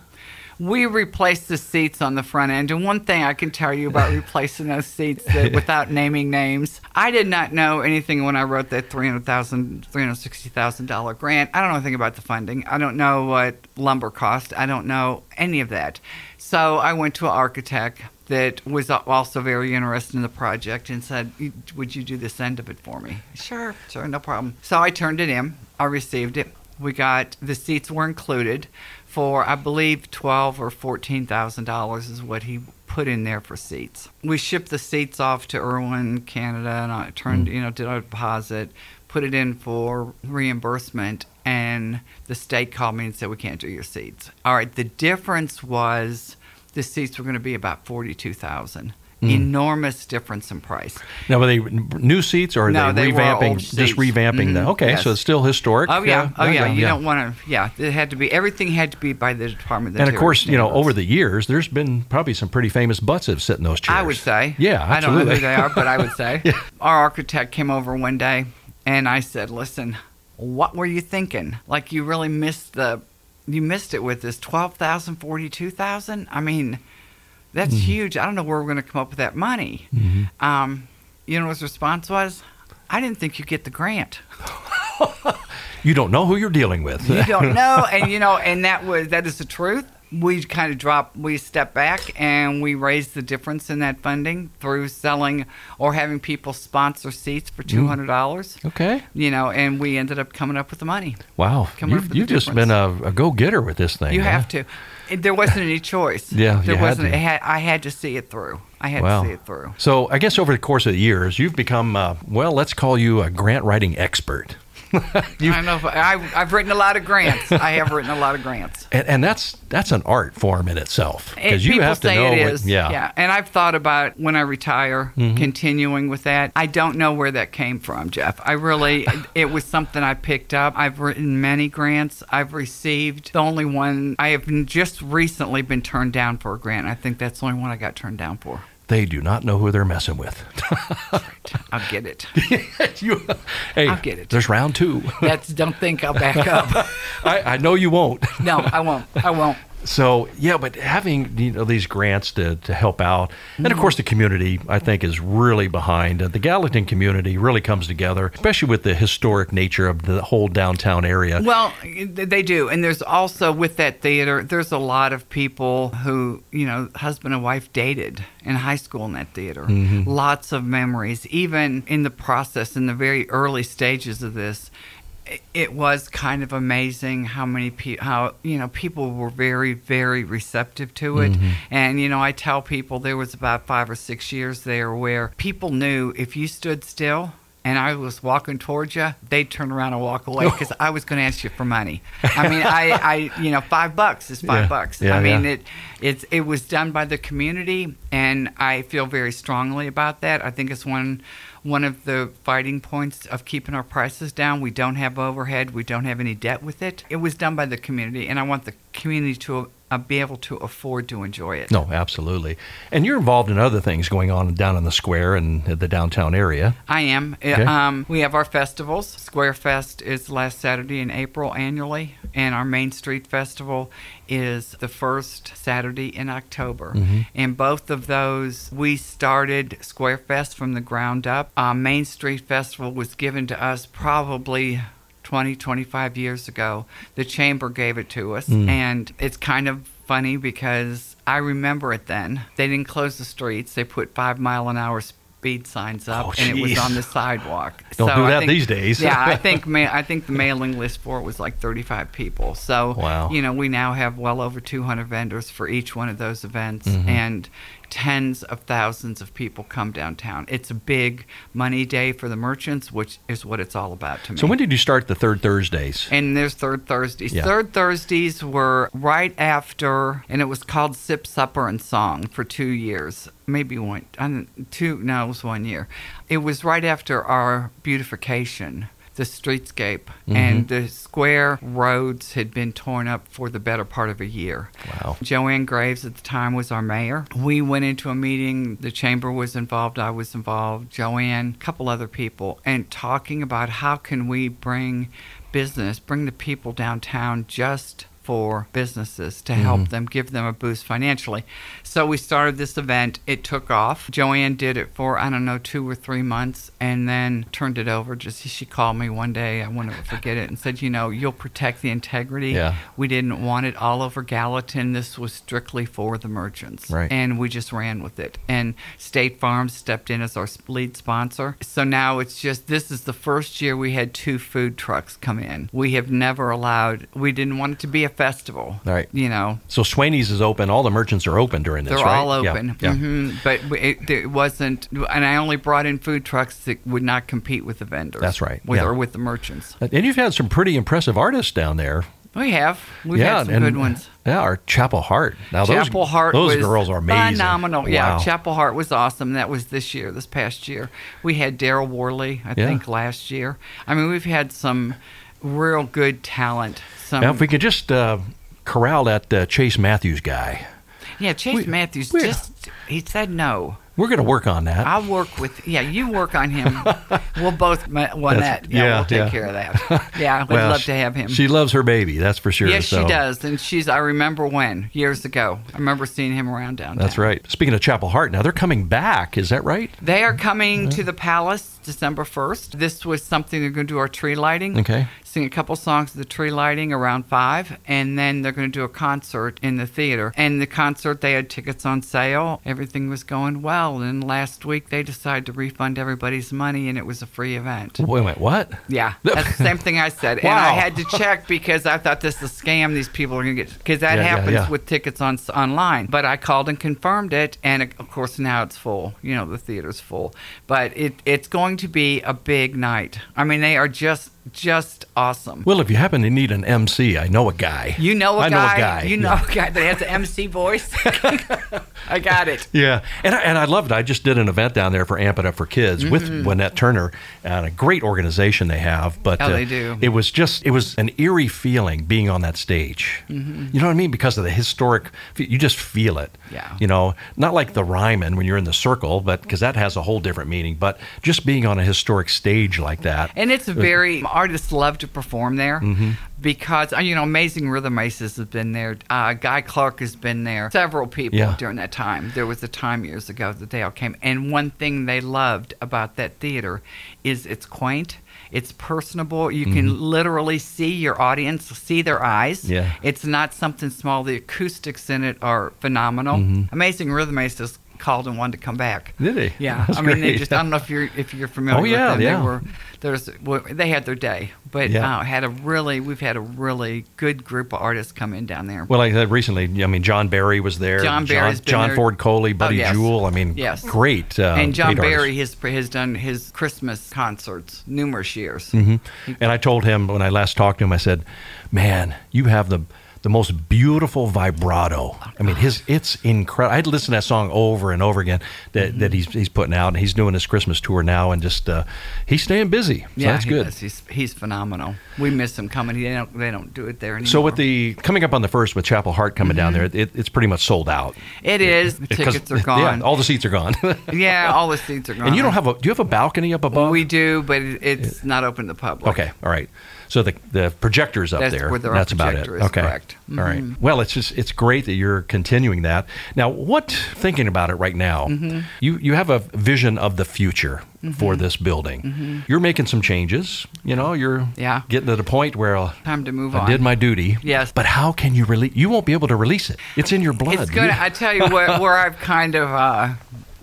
We replaced the seats on the front end, and one thing I can tell you about (laughs) replacing those seats that, (laughs) without naming names, I did not know anything when I wrote that three hundred thousand, three hundred sixty thousand dollar grant. I don't know anything about the funding. I don't know what lumber cost. I don't know any of that. So I went to an architect that was also very interested in the project and said, "Would you do this end of it for me?" Sure, sure, no problem. So I turned it in. I received it. We got the seats were included for I believe twelve or fourteen thousand dollars is what he put in there for seats. We shipped the seats off to Irwin, Canada, and I turned mm. you know did a deposit, put it in for reimbursement, and the state called me and said we can't do your seats. All right, the difference was the seats were going to be about forty two thousand. Enormous difference in price. Now, were they new seats or are No, they they revamping? just revamping them. Mhm, Okay, yes. so it's still historic. Oh yeah, uh, oh yeah. You don't want to. Yeah, it had to be. Everything had to be by the Department of And of course, you know, over the years, there's been probably some pretty famous butts that have sit in those chairs. I would say. Yeah, I don't know absolutely. who they are, but I would say. (laughs) Our architect came over one day, and I said, "Listen, what were you thinking? Like you really missed the, you missed it with this twelve thousand, forty-two thousand. I mean, that's Mm-hmm. huge. I don't know where we're going to come up with that money." Um, you know what his response was? I didn't think you'd get the grant. (laughs) You don't know who you're dealing with. You don't (laughs) know, and you know, and that was that is the truth. we kind of drop, we step back and we raise the difference in that funding through selling or having people sponsor seats for two hundred dollars. Mm. Okay. You know, and we ended up coming up with the money. Wow. You've, you've just been a, a go getter with this thing. You huh? have to. There wasn't any choice. (laughs) Yeah, there wasn't. It had, I had to see it through. I had Wow. to see it through. So I guess over the course of the years, you've become, uh, well, let's call you a grant writing expert. (laughs) I know. I, I've written a lot of grants. (laughs) I have written a lot of grants. And, and that's that's an art form in itself It- because you have to know. it what- is. yeah. yeah. And I've thought about when I retire, Mm-hmm. continuing with that. I don't know where that came from, Jeff. I really, (laughs) it was something I picked up. I've written many grants. I've received the only one I have just recently been turned down for a grant. I think that's the only one I got turned down for. They do not know who they're messing with. (laughs) I'll get it. (laughs) you, hey, I'll get it. There's round two. That's don't think I'll back up. (laughs) I, I know you won't. No, I won't. I won't. So yeah, but having you know these grants to, to help out, and of course the community I think is really behind. Uh, the Gallatin community really comes together, especially with the historic nature of the whole downtown area. Well, they do. And there's also with that theater, there's a lot of people who, you know, husband and wife dated in high school in that theater. Lots of memories. Even in the process, in the very early stages of this, it was kind of amazing how many people, how, you know, people were very, very receptive to it. Mm-hmm. And, you know, I tell people there was about five or six years there where people knew if you stood still, and I was walking towards you, they'd turn around and walk away (laughs) because I was going to ask you for money. I mean, I, I, you know, five bucks is five Yeah. bucks. Yeah, I mean, yeah. it, it's, it was done by the community, and I feel very strongly about that. I think it's one, one of the fighting points of keeping our prices down. We don't have overhead. We don't have any debt with it. It was done by the community, and I want the community to be able to afford to enjoy it. No, absolutely. And you're involved in other things going on down in the square and the downtown area. I am. Uh, Okay. Um, we have our festivals. Square Fest is last Saturday in April annually, and our Main Street Festival is the first Saturday in October. And both of those, we started Square Fest from the ground up. Uh, Main Street Festival was given to us probably 20, 25 years ago. The chamber gave it to us, and it's kind of funny because I remember it then. They didn't close the streets, they put five mile an hour speed signs up, Oh, and it was on the sidewalk. (laughs) Don't So do that think- these days. yeah, I (laughs) think ma- I think the mailing list for it was like 35 people. So Wow. you know, we now have well over 200 vendors for each one of those events, Mm-hmm. and tens of thousands of people come downtown. It's a big money day for the merchants, which is what it's all about to me. So when did you start the third Thursdays? And there's third Thursdays. Yeah. Third Thursdays were right after, and it was called Sip, Supper, and Song for two years. Maybe one, two, no, it was one year. It was right after our beautification, the streetscape, Mm-hmm. and the square roads had been torn up for the better part of a year. Wow. Joanne Graves at the time was our mayor. We went into a meeting, the chamber was involved, I was involved, Joanne, a couple other people, and talking about how can we bring business, bring the people downtown just for businesses to help mm-hmm. them, give them a boost financially. So we started this event. It took off. Joanne did it for, I don't know, two or three months and then turned it over. Just she called me one day, I won't forget it, and said, you know, you'll protect the integrity. Yeah. We didn't want it all over Gallatin. This was strictly for the merchants. Right. And we just ran with it. And State Farm stepped in as our lead sponsor. So now it's just this is the first year we had two food trucks come in. We have never allowed, we didn't want it to be a festival. Right. You know, So Swaney's is open. All the merchants are open during this, they're right? all Yeah, open. Yeah. hmm But it, it wasn't, and I only brought in food trucks that would not compete with the vendors. That's right, With, yeah. Or with the merchants. And you've had some pretty impressive artists down there. We have. We've yeah, had some and, good ones. Yeah, our Chapel Hart. Now those Chapel Hart those girls are amazing. phenomenal. Yeah, Chapel Hart was awesome. That was this year, this past year. We had Darryl Worley, I Yeah. think, last year. I mean, we've had some real good talent. Some, Now, if we could just uh, corral that uh, Chase Matthews guy, yeah, Chase we- Matthews just he said no. we're going to work on that. I'll work with yeah. You work on him. (laughs) we'll both one that. Yeah, yeah, we'll take yeah. care of that. (laughs) Yeah, we'd Well, love to have him. She loves her baby, that's for sure. yes, so- she does, and she's. I remember when years ago. I remember seeing him around downtown. That's right. Speaking of Chapel Hart, now they're coming back. Is that right? They are coming to the palace December 1st. This was something they're going to do our tree lighting. Okay. Sing a couple songs of the tree lighting around 5, and then they're going to do a concert in the theater. And the concert, they had tickets on sale. Everything was going well. And last week, they decided to refund everybody's money, and it was a free event. Wait a minute, what? Yeah, (laughs) that's the same thing I said. And I had to check because I thought this is a scam. These people are going to get, because that Yeah, yeah, happens yeah. with tickets on online. But I called and confirmed it, and of course now it's full. You know, the theater's full. But it it's going to be a big night. I mean, they are just just awesome. Well, if you happen to need an MC, I know a guy. You know a I guy. know a guy. You know a guy that has an MC voice. (laughs) I got it. Yeah, and I, and I loved it. I just did an event down there for Amp It Up for Kids with Lynette Turner, and a great organization they have. But Mm-hmm. Oh, uh, they do. It was just it was an eerie feeling being on that stage. Mm-hmm. You know what I mean? Because of the historic, you just feel it. Yeah. You know, not like the Ryman when you're in the circle, but because that has a whole different meaning. But just being on a historic stage like that. And it's very artists love to perform there Mm-hmm. because uh, you know Amazing Rhythm Aces has been there. Uh, Guy Clark has been there. Several people Yeah. during that time. There was a time years ago that they all came. And one thing they loved about that theater is it's quaint. It's personable. You can literally see your audience, see their eyes. Mm-hmm. Yeah. It's not something small. The acoustics in it are phenomenal. Mm-hmm. Amazing Rhythm Aces called and wanted to come back. Did he? Yeah, That's I mean, they just—I don't know if you're if you're familiar. Oh, yeah, with them. yeah. They were there's well, they had their day, but Yeah. uh, had a really we've had a really good group of artists come in down there. Well, like I said recently, I mean, John Berry was there. John Berry's John, John. Ford Coley, Buddy yes. Jewell. I mean, Yes. great. Uh, and John Berry has has done his Christmas concerts numerous years. hmm And I told him when I last talked to him, I said, "Man, you have the the most beautiful vibrato. I mean, his it's incredible. I'd listen to that song over and over again that, Mm-hmm. that he's he's putting out, and he's doing his Christmas tour now, and just uh, he's staying busy. So yeah, that's good. is. He's he's phenomenal. We miss him coming. They don't they don't do it there anymore. So with the coming up on the first with Chapel Hart coming down there, it, it's pretty much sold out. it is the (laughs) tickets are (laughs) gone. (laughs) Yeah, all the seats are gone. yeah, all the seats are gone. and you don't have a do you have a balcony up above? We do, but it, it's not open to the public. Okay, all right. So the the projector's up That's there. That's about it. okay. correct. All right. Mhm. Well, it's just it's great that you're continuing that. Now, what thinking about it right now? Mm-hmm. You you have a vision of the future for this building. Mm-hmm. You're making some changes. You know, you're Yeah. getting to the point where uh, Time to move I on. did my duty. Yes. But how can you release? You won't be able to release it. It's in your blood. It's gonna. I tell you where, where I've kind of. Uh,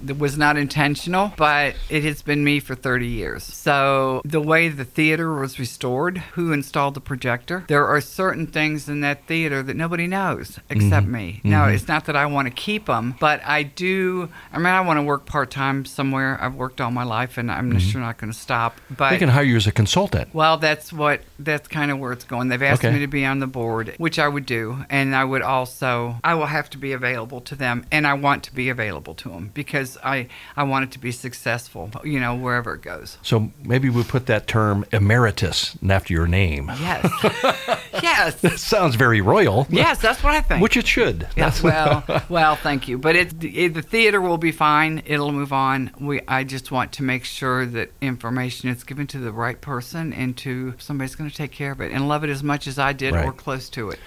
it was not intentional, but it has been me for 30 years. So, the way the theater was restored, who installed the projector, there are certain things in that theater that nobody knows except Mm-hmm. me. Now, it's not that I want to keep them, but I do. I mean, I want to work part time somewhere. I've worked all my life, and I'm Mm-hmm. sure not going to stop. But they can hire you as a consultant. well, that's what that's kind of where it's going. They've asked Okay. me to be on the board, which I would do, and I would also I will have to be available to them, and I want to be available to them because I I want it to be successful, you know, wherever it goes. So maybe we put that term emeritus after your name. Yes, (laughs) yes, That sounds very royal. yes. That's what I think. Which it should. Yes, well, well, thank you. But it's it, the theater will be fine. It'll move on. We, I just want to make sure that information is given to the right person and to somebody's going to take care of it and love it as much as I did Right. or close to it.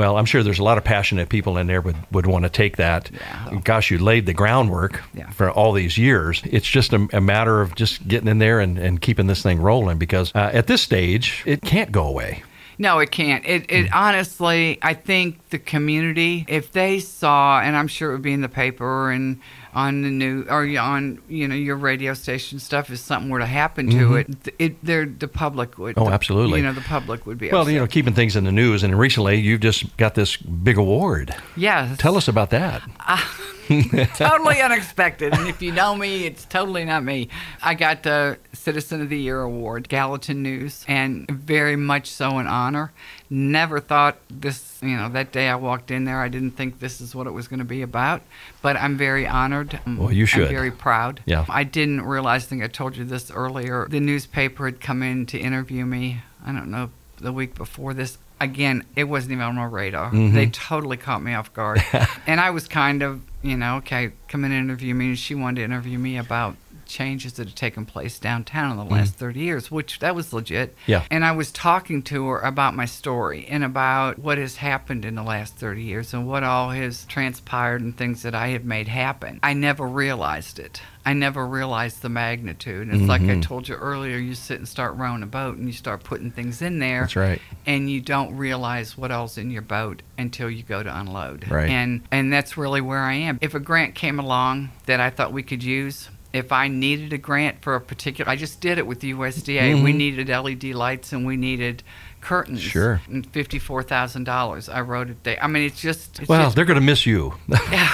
Well, I'm sure there's a lot of passionate people in there would, would want to take that. Yeah. Gosh, you laid the groundwork Yeah. for all these years. It's just a, a matter of just getting in there and, and keeping this thing rolling because uh, at this stage, it can't go away. No, it can't. It, it Hmm. honestly, I think the community, if they saw, and I'm sure it would be in the paper and on the new or on you know your radio station stuff, if something were to happen to it, th- it, there the public would. Mm-hmm. Oh, the- absolutely. You know, the public would be. Well, upset. you know, keeping things in the news. And recently, you've just got this big award. yeah. Tell us about that. (laughs) totally unexpected. And if you know me, it's totally not me. I got the Citizen of the Year award, Gallatin News, and very much so an honor. Never thought this, you know, that day I walked in there, I didn't think this is what it was going to be about. But I'm very honored. Well, you should. I'm very proud. Yeah. I didn't realize, I think I told you this earlier, the newspaper had come in to interview me, I don't know, the week before this. Again, it wasn't even on my radar. Mhm. They totally caught me off guard. (laughs) and I was kind of, you know, okay, come in and interview me. And she wanted to interview me about changes that have taken place downtown in the last mm-hmm. 30 years, which that was legit. Yeah. And I was talking to her about my story and about what has happened in the last 30 years and what all has transpired and things that I have made happen. I never realized it. I never realized the magnitude. And it's mm-hmm. like I mm-hmm. told you earlier, you sit and start rowing a boat and you start putting things in there. That's right. And you don't realize what else in your boat until you go to unload. Right. And and that's really where I am. If a grant came along that I thought we could use, if I needed a grant for a particular, I just did it with USDA. Mm-hmm. We needed LED lights and we needed curtains. Sure. And fifty-four thousand dollars. I wrote it there. I mean, it's just. It's well, just, they're going to miss you. (laughs) yeah.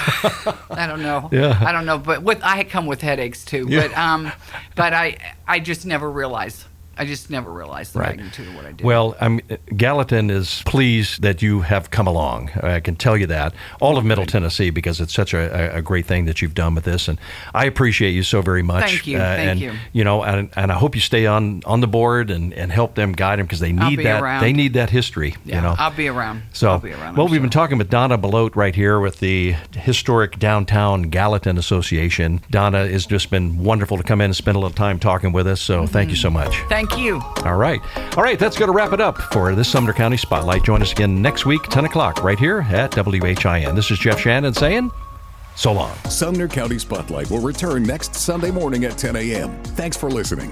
I don't know. (laughs) Yeah. I don't know, but with I come with headaches too. Yeah. But um, but I I just never realized I just never realized the right. magnitude of what I did. Well, I'm, Gallatin is pleased that you have come along. I can tell you that. All of Middle Tennessee, because it's such a, a great thing that you've done with this. And I appreciate you so very much. Thank you. Uh, Thank and, you. You know, and, and I hope you stay on, on the board and, and help them guide them because they need that. Around. They need that history. Yeah, you know? I'll be around. So, I'll be around. well, I'm we've sure. been talking with Donna Belote right here with the Historic Downtown Gallatin Association. Donna has just been wonderful to come in and spend a little time talking with us. So, mm-hmm. thank you so much. Thank you. All right right. All right, that's going to wrap it up for this Sumner County Spotlight. Join us again next week, 10 o'clock, right here at WHIN. This is Jeff Shannon saying, so long. Sumner County Spotlight will return next Sunday morning at 10 a.m. Thanks for listening.